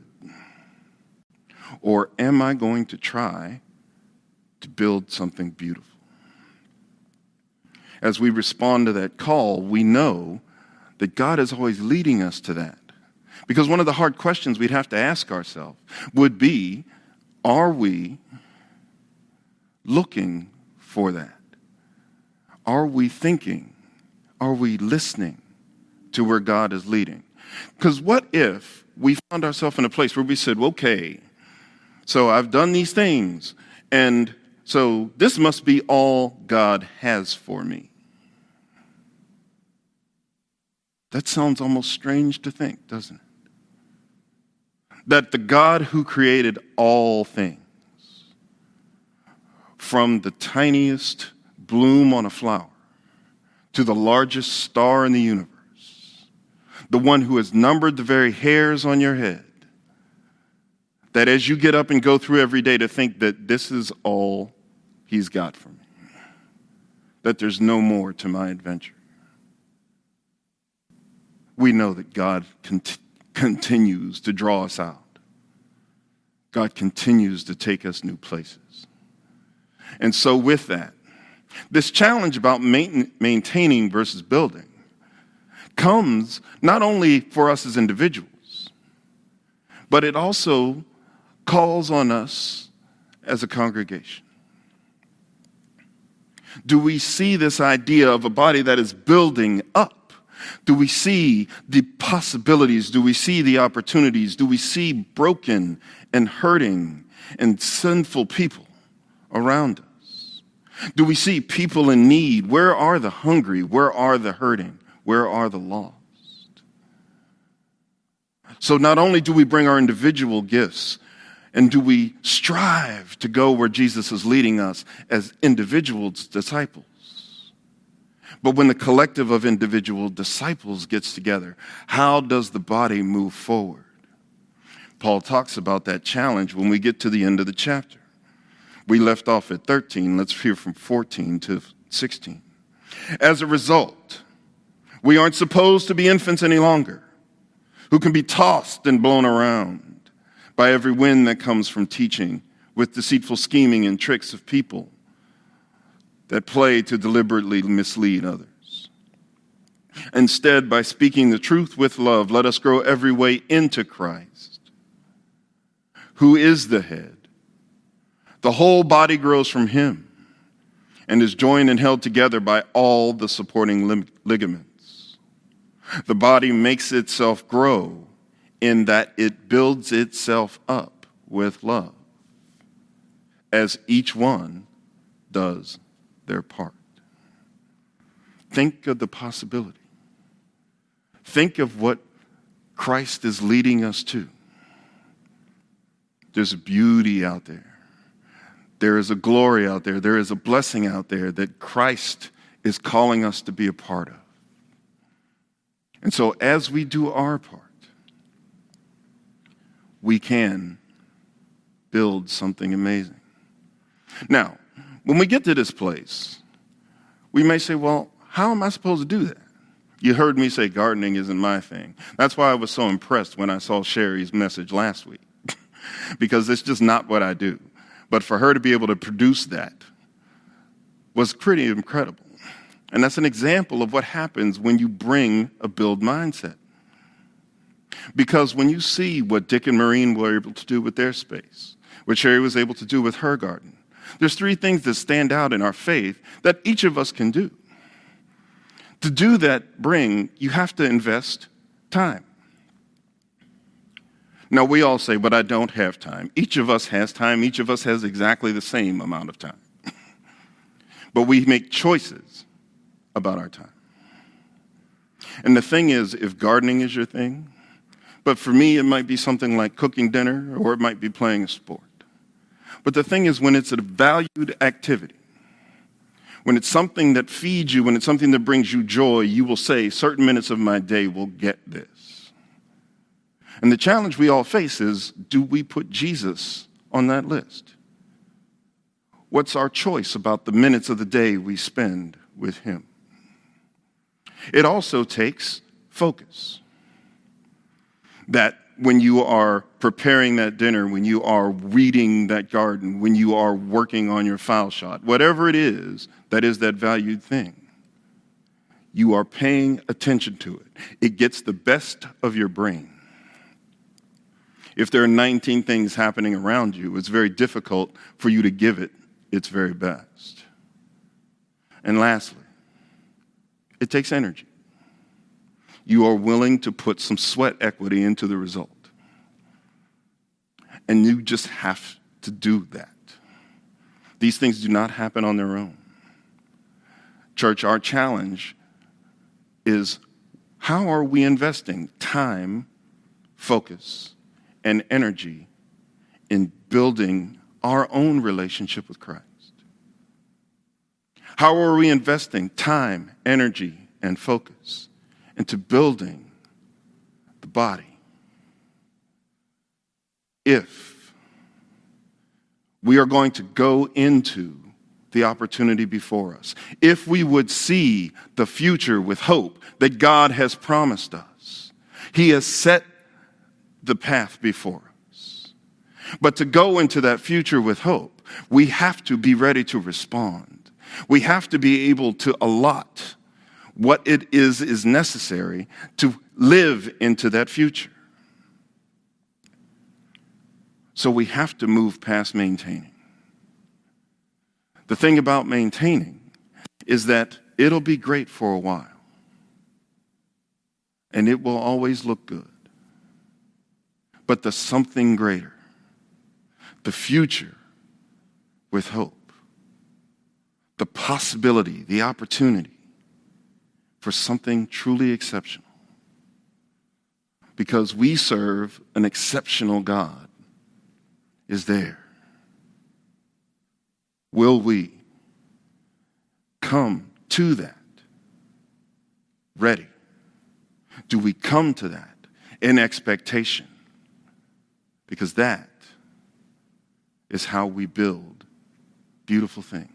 Speaker 6: Or am I going to try to build something beautiful? As we respond to that call, we know that God is always leading us to that. Because one of the hard questions we'd have to ask ourselves would be are we looking for that? Are we thinking? Are we listening to where God is leading? Because what if we found ourselves in a place where we said, okay, so I've done these things, and so this must be all God has for me? That sounds almost strange to think, doesn't it? That the God who created all things, from the tiniest bloom on a flower to the largest star in the universe, the one who has numbered the very hairs on your head, that as you get up and go through every day to think that this is all he's got for me, that there's no more to my adventure. We know that God cont- continues to draw us out. God continues to take us new places. And so, with that, this challenge about main- maintaining versus building comes not only for us as individuals, but it also calls on us as a congregation. Do we see this idea of a body that is building up? Do we see the possibilities? Do we see the opportunities? Do we see broken and hurting and sinful people around us? Do we see people in need? Where are the hungry? Where are the hurting? Where are the lost? So not only do we bring our individual gifts, and do we strive to go where Jesus is leading us as individuals, disciples? But when the collective of individual disciples gets together, how does the body move forward? Paul talks about that challenge when we get to the end of the chapter. We left off at 13. Let's hear from 14 to 16. As a result, we aren't supposed to be infants any longer who can be tossed and blown around by every wind that comes from teaching with deceitful scheming and tricks of people that play to deliberately mislead others. Instead, by speaking the truth with love, let us grow every way into Christ, who is the head. The whole body grows from him and is joined and held together by all the supporting ligaments. The body makes itself grow in that it builds itself up with love as each one does their part. Think of the possibility. Think of what Christ is leading us to. There's beauty out there. there is a glory out there, there is a blessing out there that Christ is calling us to be a part of. And so, as we do our part, we can build something amazing. Now, when we get to this place, we may say, well, how am I supposed to do that? You heard me say gardening isn't my thing. That's why I was so impressed when I saw Sherry's message last week, because it's just not what I do. But for her to be able to produce that was pretty incredible. And that's an example of what happens when you bring a build mindset. Because when you see what Dick and Maureen were able to do with their space, what Sherry was able to do with her garden, there's three things that stand out in our faith that each of us can do. To do that bring, you have to invest time. Now, we all say, but I don't have time. Each of us has time. Each of us has exactly the same amount of time. but we make choices about our time. And the thing is, if gardening is your thing, but for me, it might be something like cooking dinner or it might be playing a sport. But the thing is, when it's a valued activity, when it's something that feeds you, when it's something that brings you joy, you will say, certain minutes of my day will get this. And the challenge we all face is do we put Jesus on that list? What's our choice about the minutes of the day we spend with Him? It also takes focus. That when you are preparing that dinner, when you are weeding that garden, when you are working on your foul shot, whatever it is that is that valued thing, you are paying attention to it. It gets the best of your brain. If there are 19 things happening around you, it's very difficult for you to give it its very best. And lastly, it takes energy. You are willing to put some sweat equity into the result. And you just have to do that. These things do not happen on their own. Church, our challenge is how are we investing time, focus, and energy in building our own relationship with Christ? How are we investing time, energy, and focus into building the body? If we are going to go into the opportunity before us, if we would see the future with hope that God has promised us, He has set the path before us. But to go into that future with hope, we have to be ready to respond. We have to be able to allot what it is is necessary to live into that future. So we have to move past maintaining. The thing about maintaining is that it'll be great for a while. And it will always look good. But the something greater, the future with hope, the possibility, the opportunity for something truly exceptional. Because we serve an exceptional God is there. Will we come to that ready? Do we come to that in expectation? Because that is how we build beautiful things.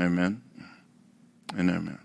Speaker 6: Amen and amen.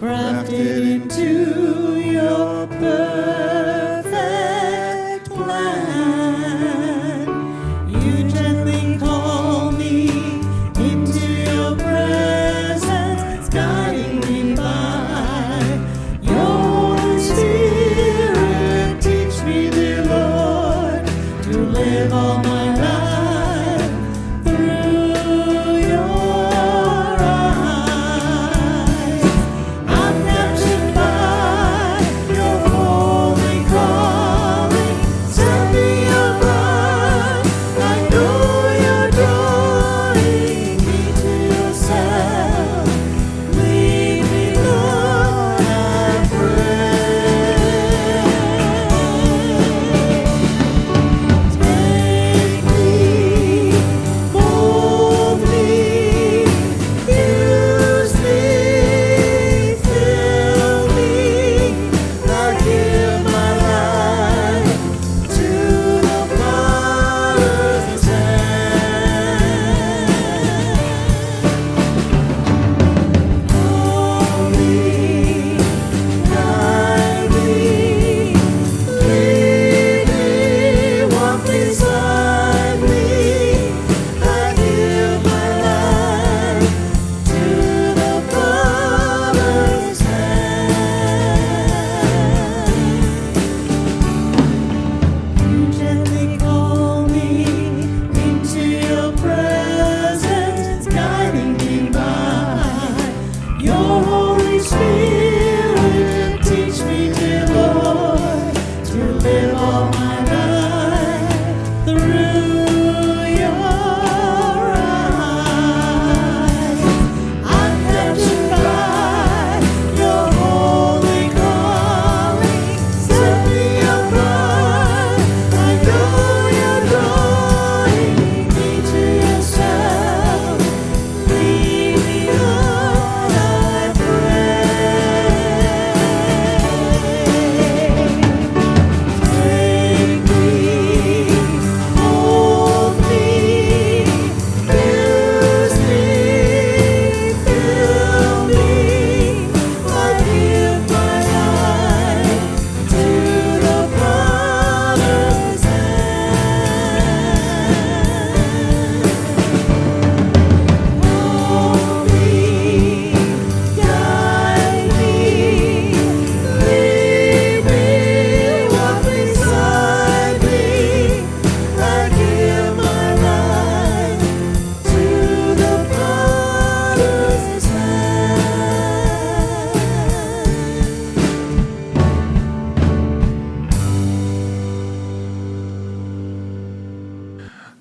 Speaker 2: Hand, crafted into your perfect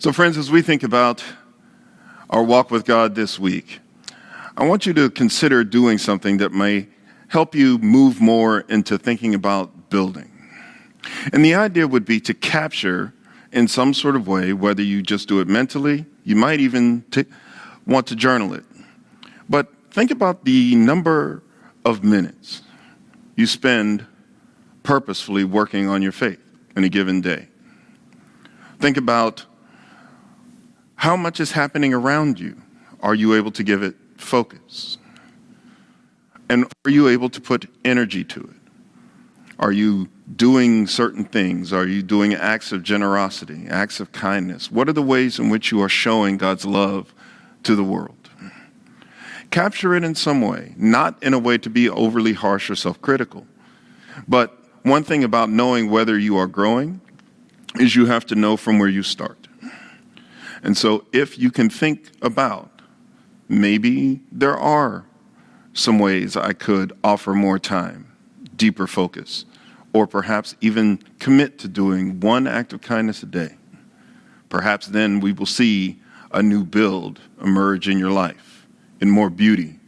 Speaker 6: So, friends, as we think about our walk with God this week, I want you to consider doing something that may help you move more into thinking about building. And the idea would be to capture in some sort of way, whether you just do it mentally, you might even t- want to journal it. But think about the number of minutes you spend purposefully working on your faith in a given day. Think about how much is happening around you. Are you able to give it focus? And are you able to put energy to it? Are you doing certain things? Are you doing acts of generosity, acts of kindness? What are the ways in which you are showing God's love to the world? Capture it in some way, not in a way to be overly harsh or self critical. But one thing about knowing whether you are growing is you have to know from where you start. And so if you can think about maybe there are some ways I could offer more time, deeper focus, or perhaps even commit to doing one act of kindness a day. Perhaps then we will see a new build emerge in your life, and more beauty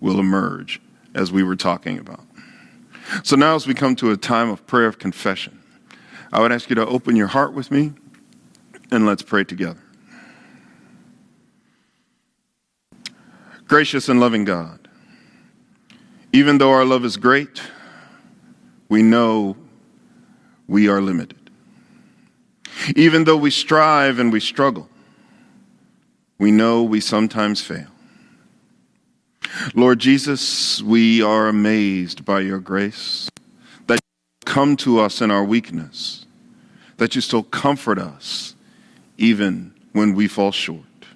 Speaker 6: will emerge as we were talking about. So now, as we come to a time of prayer of confession, I would ask you to open your heart with me and let's pray together. Gracious and loving God, even though our love is great, we know we are limited. Even though we strive and we struggle, We know we sometimes fail. Lord Jesus, we are amazed by your grace that you come to us in our weakness, that you still comfort us even when we fall short,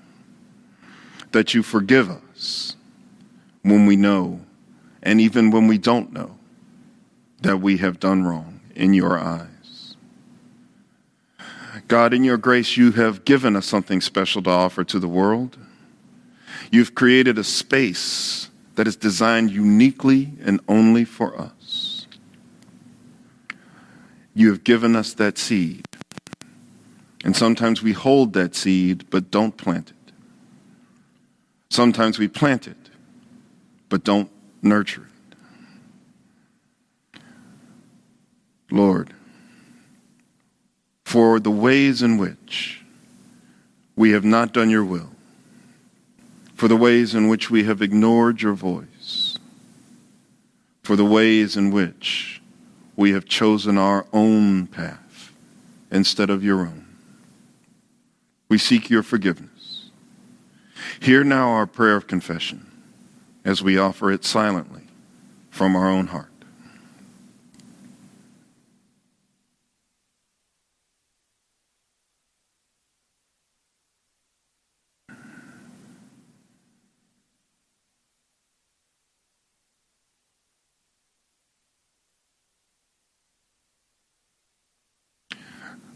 Speaker 6: that you forgive us when we know and even when we don't know that we have done wrong in your eyes. God, in your grace, you have given us something special to offer to the world. You've created a space that is designed uniquely and only for us. You have given us that seed. And sometimes we hold that seed but don't plant it. Sometimes we plant it but don't nurture it. Lord, for the ways in which we have not done your will, for the ways in which we have ignored your voice, for the ways in which we have chosen our own path instead of your own. We seek your forgiveness. Hear now our prayer of confession as we offer it silently from our own heart.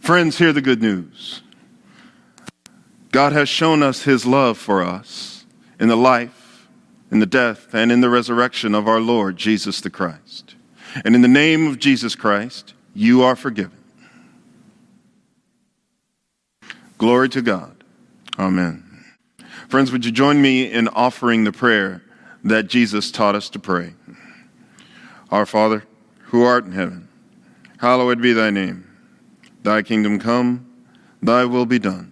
Speaker 6: Friends, hear the good news. God has shown us his love for us in the life, in the death, and in the resurrection of our Lord Jesus the Christ. And in the name of Jesus Christ, you are forgiven. Glory to God. Amen. Friends, would you join me in offering the prayer that Jesus taught us to pray? Our Father, who art in heaven, hallowed be thy name. Thy kingdom come, thy will be done,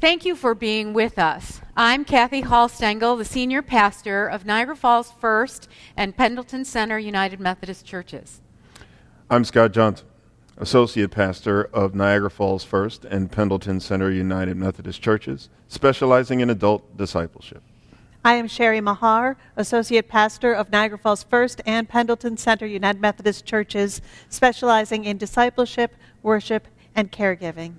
Speaker 1: Thank you for being with us. I'm Kathy Hall Stengel, the senior pastor of Niagara Falls First and Pendleton Center United Methodist Churches.
Speaker 6: I'm Scott Johnson, Associate Pastor of Niagara Falls First and Pendleton Center United Methodist Churches, specializing in adult discipleship.
Speaker 7: I am Sherry Mahar, Associate Pastor of Niagara Falls First and Pendleton Center United Methodist Churches, specializing in discipleship, worship, and caregiving.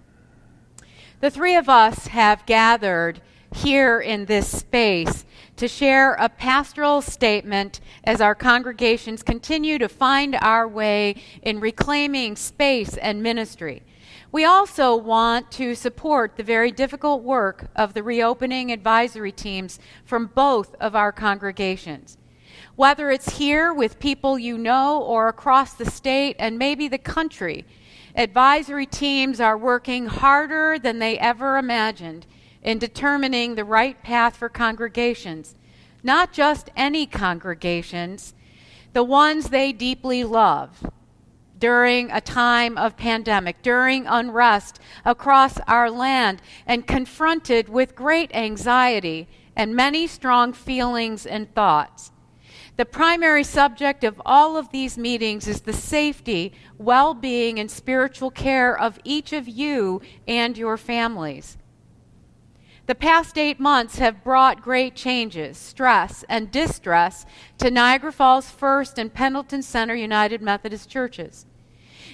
Speaker 1: The three of us have gathered here in this space to share a pastoral statement as our congregations continue to find our way in reclaiming space and ministry. We also want to support the very difficult work of the reopening advisory teams from both of our congregations. Whether it's here with people you know or across the state and maybe the country, advisory teams are working harder than they ever imagined in determining the right path for congregations. Not just any congregations, the ones they deeply love during a time of pandemic, during unrest across our land, and confronted with great anxiety and many strong feelings and thoughts. The primary subject of all of these meetings is the safety, well being, and spiritual care of each of you and your families. The past eight months have brought great changes, stress, and distress to Niagara Falls First and Pendleton Center United Methodist Churches.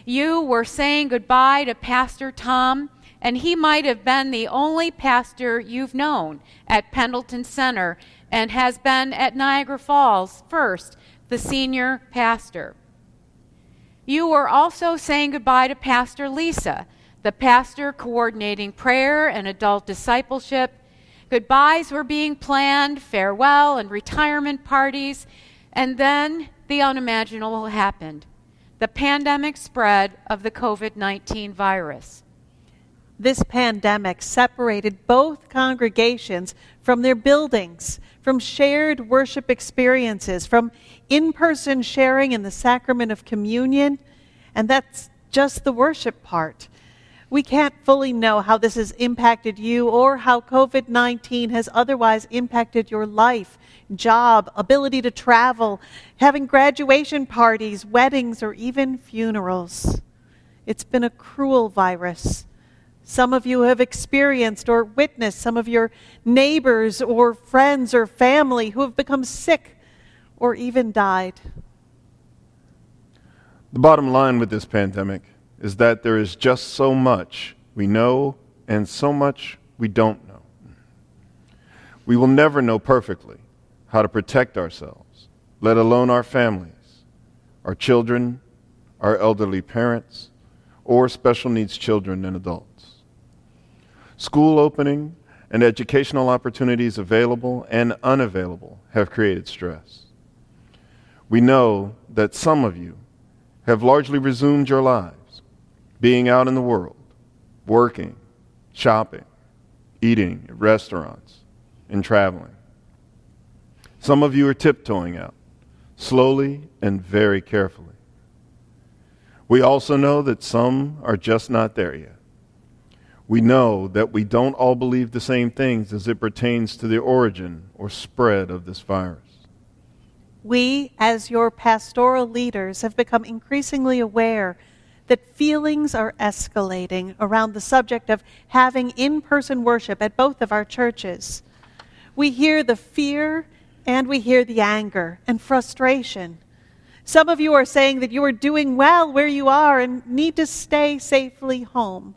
Speaker 1: You were saying goodbye to Pastor Tom, and he might have been the only pastor you've known at Pendleton Center and has been at Niagara Falls First, the senior pastor. You were also saying goodbye to Pastor Lisa, the pastor coordinating prayer and adult discipleship. Goodbyes were being planned, farewell and retirement parties, and then the unimaginable happened the pandemic spread of the COVID 19 virus.
Speaker 7: This pandemic separated both congregations from their buildings, from shared worship experiences, from in person sharing in the sacrament of communion. And that's just the worship part. We can't fully know how this has impacted you or how COVID 19 has otherwise impacted your life, job, ability to travel, having graduation parties, weddings, or even funerals. It's been a cruel virus. Some of you have experienced or witnessed some of your neighbors or friends or family who have become sick or even died.
Speaker 6: The bottom line with this pandemic is that there is just so much we know and so much we don't know. We will never know perfectly how to protect ourselves, let alone our families, our children, our elderly parents, or special needs children and adults. School opening and educational opportunities available and unavailable have created stress. We know that some of you have largely resumed your lives, being out in the world, working, shopping, eating at restaurants, and traveling. Some of you are tiptoeing out, slowly and very carefully. We also know that some are just not there yet. We know that we don't all believe the same things as it pertains to the origin or spread of this virus.
Speaker 7: We, as your pastoral leaders, have become increasingly aware that feelings are escalating around the subject of having in person worship at both of our churches. We hear the fear and we hear the anger and frustration. Some of you are saying that you are doing well where you are and need to stay safely home.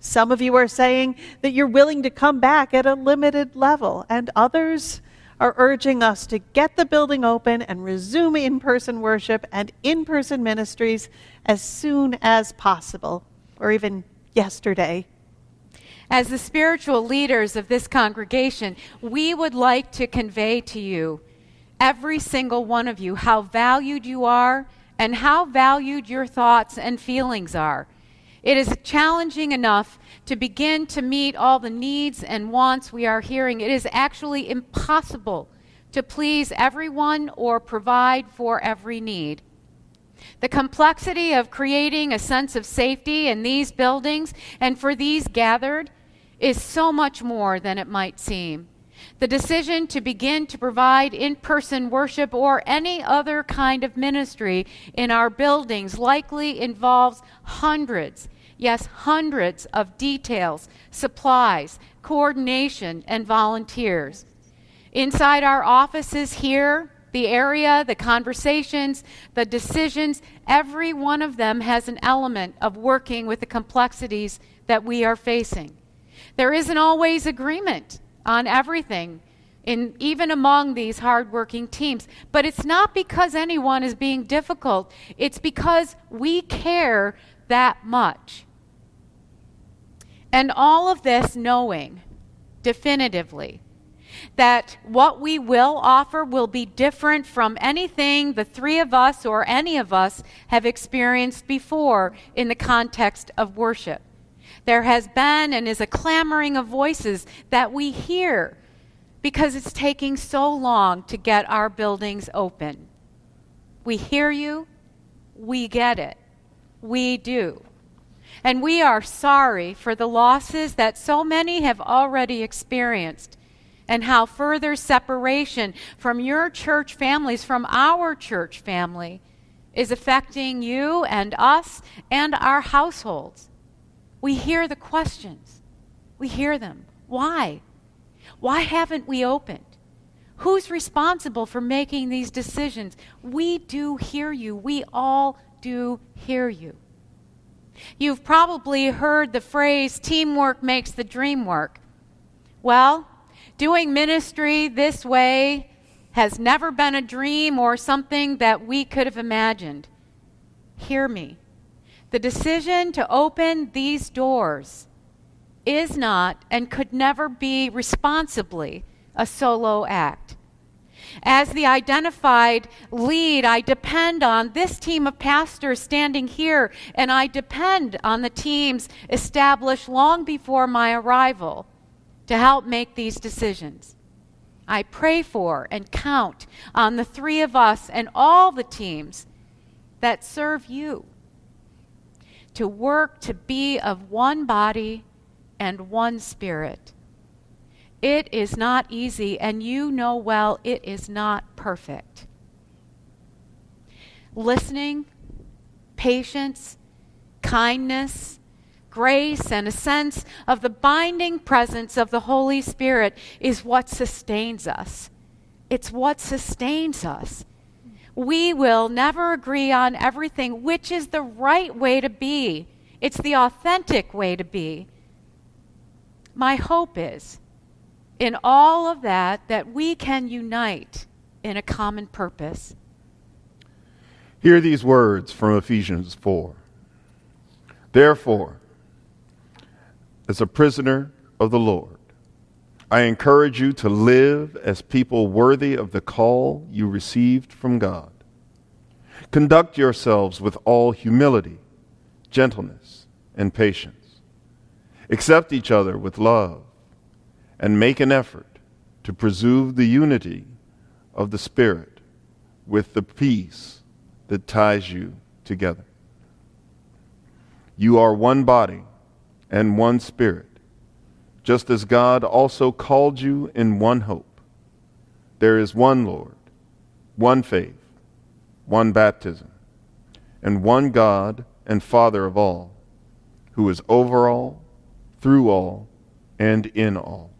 Speaker 7: Some of you are saying that you're willing to come back at a limited level, and others are urging us to get the building open and resume in person worship and in person ministries as soon as possible, or even yesterday.
Speaker 1: As the spiritual leaders of this congregation, we would like to convey to you, every single one of you, how valued you are and how valued your thoughts and feelings are. It is challenging enough to begin to meet all the needs and wants we are hearing. It is actually impossible to please everyone or provide for every need. The complexity of creating a sense of safety in these buildings and for these gathered is so much more than it might seem. The decision to begin to provide in person worship or any other kind of ministry in our buildings likely involves hundreds, yes, hundreds of details, supplies, coordination, and volunteers. Inside our offices here, the area, the conversations, the decisions, every one of them has an element of working with the complexities that we are facing. There isn't always agreement on everything, in, even among these hardworking teams. But it's not because anyone is being difficult, it's because we care that much. And all of this knowing definitively that what we will offer will be different from anything the three of us or any of us have experienced before in the context of worship. There has been and is a clamoring of voices that we hear because it's taking so long to get our buildings open. We hear you, we get it, we do. And we are sorry for the losses that so many have already experienced and how further separation from your church families, from our church family, is affecting you and us and our households. We hear the questions. We hear them. Why? Why haven't we opened? Who's responsible for making these decisions? We do hear you. We all do hear you. You've probably heard the phrase, teamwork makes the dream work. Well, doing ministry this way has never been a dream or something that we could have imagined. Hear me. The decision to open these doors is not and could never be responsibly a solo act. As the identified lead, I depend on this team of pastors standing here, and I depend on the teams established long before my arrival to help make these decisions. I pray for and count on the three of us and all the teams that serve you to work to be of one body and one spirit. It is not easy, and you know well it is not perfect. Listening, patience, kindness, grace, and a sense of the binding presence of the Holy Spirit is what sustains us. It's what sustains us. We will never agree on everything, which is the right way to be. It's the authentic way to be. My hope is, in all of that, that we can unite in a common purpose.
Speaker 6: Hear these words from Ephesians 4. Therefore, as a prisoner of the Lord, I encourage you to live as people worthy of the call you received from God. Conduct yourselves with all humility, gentleness, and patience. Accept each other with love, and make an effort to preserve the unity of the Spirit with the peace that ties you together. You are one body and one spirit, just as God also called you in one hope. There is one Lord, one faith, one baptism, and one God and Father of all, who is over all, through all, and in all.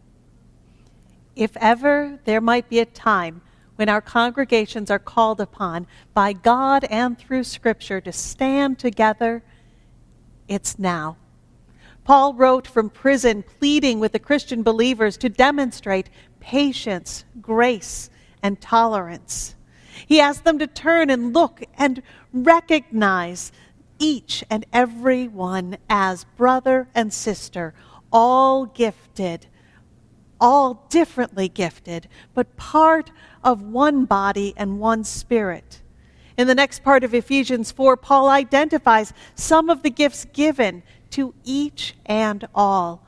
Speaker 7: If ever there might be a time when our congregations are called upon by God and through Scripture to stand together, it's now. Paul wrote from prison, pleading with the Christian believers to demonstrate patience, grace, and tolerance. He asked them to turn and look and recognize each and every one as brother and sister, all gifted, all differently gifted, but part of one body and one spirit. In the next part of Ephesians 4, Paul identifies some of the gifts given to each and all.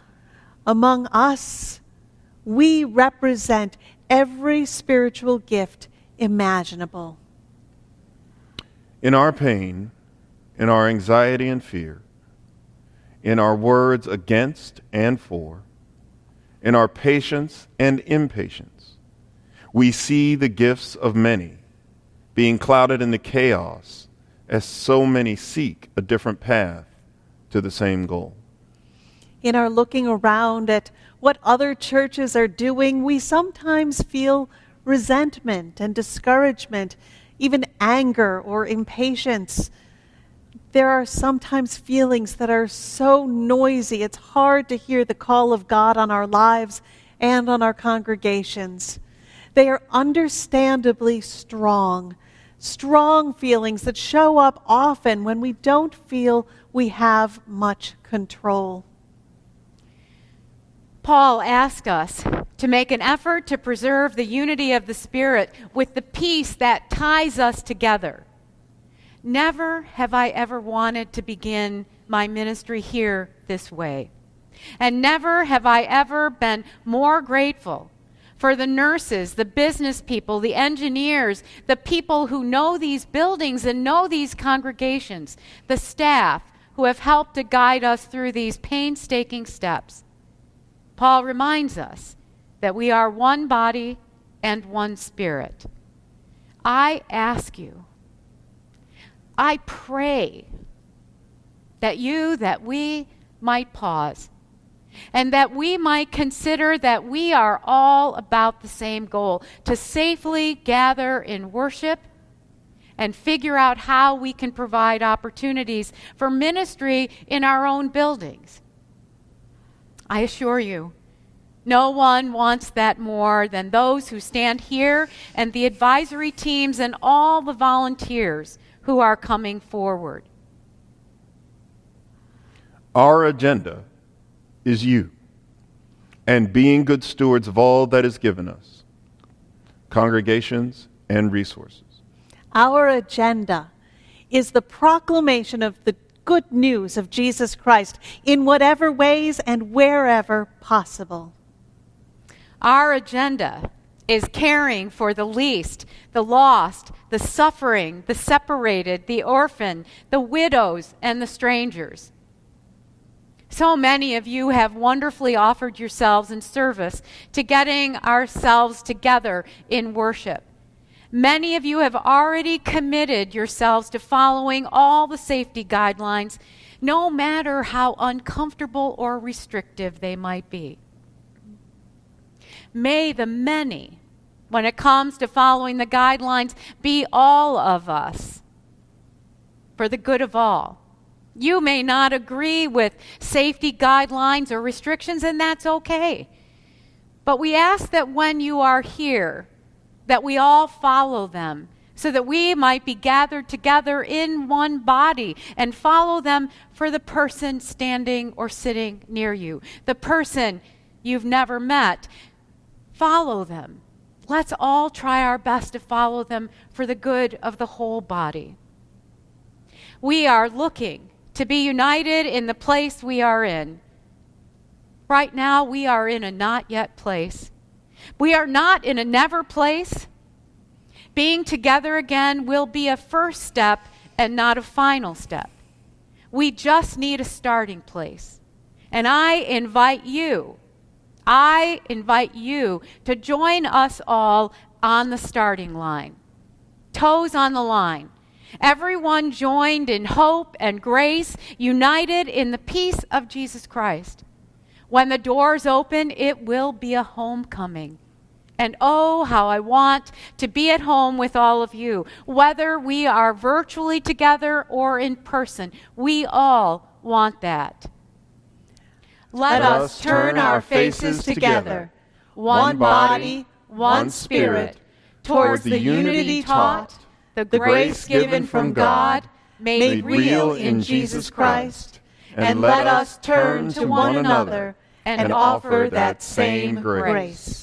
Speaker 7: Among us, we represent every spiritual gift imaginable.
Speaker 6: In our pain, in our anxiety and fear, in our words against and for, in our patience and impatience, we see the gifts of many being clouded in the chaos as so many seek a different path to the same goal.
Speaker 7: In our looking around at what other churches are doing, we sometimes feel resentment and discouragement, even anger or impatience. There are sometimes feelings that are so noisy, it's hard to hear the call of God on our lives and on our congregations. They are understandably strong, strong feelings that show up often when we don't feel we have much control.
Speaker 1: Paul asks us to make an effort to preserve the unity of the Spirit with the peace that ties us together. Never have I ever wanted to begin my ministry here this way. And never have I ever been more grateful for the nurses, the business people, the engineers, the people who know these buildings and know these congregations, the staff who have helped to guide us through these painstaking steps. Paul reminds us that we are one body and one spirit. I ask you, I pray that you, that we might pause and that we might consider that we are all about the same goal to safely gather in worship and figure out how we can provide opportunities for ministry in our own buildings. I assure you, no one wants that more than those who stand here and the advisory teams and all the volunteers who are coming forward.
Speaker 6: Our agenda is you and being good stewards of all that is given us congregations and resources.
Speaker 7: Our agenda is the proclamation of the good news of Jesus Christ in whatever ways and wherever possible.
Speaker 1: Our agenda
Speaker 2: is caring for the least, the lost, the suffering, the separated, the orphan, the widows, and the strangers. So many of you have wonderfully offered yourselves in service to getting ourselves together in worship. Many of you have already committed yourselves to following all the safety guidelines, no matter how uncomfortable or restrictive they might be. May the many, when it comes to following the guidelines, be all of us for the good of all. You may not agree with safety guidelines or restrictions, and that's okay. But we ask that when you are here, that we all follow them so that we might be gathered together in one body and follow them for the person standing or sitting near you, the person you've never met. Follow them. Let's all try our best to follow them for the good of the whole body. We are looking to be united in the place we are in. Right now, we are in a not yet place. We are not in a never place. Being together again will be a first step and not a final step. We just need a starting place. And I invite you, I invite you to join us all on the starting line. Toes on the line. Everyone joined in hope and grace, united in the peace of Jesus Christ. When the doors open, it will be a homecoming. And oh, how I want to be at home with all of you, whether we are virtually together or in person. We all want that. Let, us turn our faces together, one body, one spirit, towards the unity taught, the grace given from God, made real in Jesus Christ. And let us turn to one another and offer that same grace.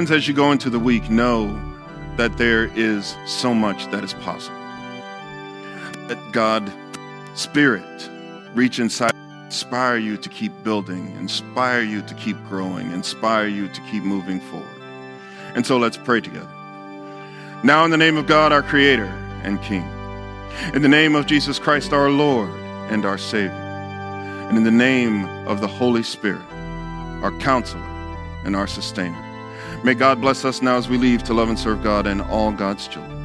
Speaker 6: Friends, as you go into the week, know that there is so much that is possible. Let God, Spirit, reach inside, inspire you to keep building, inspire you to keep growing, inspire you to keep moving forward. And so let's pray together. Now, in the name of God, our Creator and King, in the name of Jesus Christ, our Lord and our Savior, and in the name of the Holy Spirit, our Counselor and our Sustainer, may God bless us now as we leave to love and serve God and all God's children.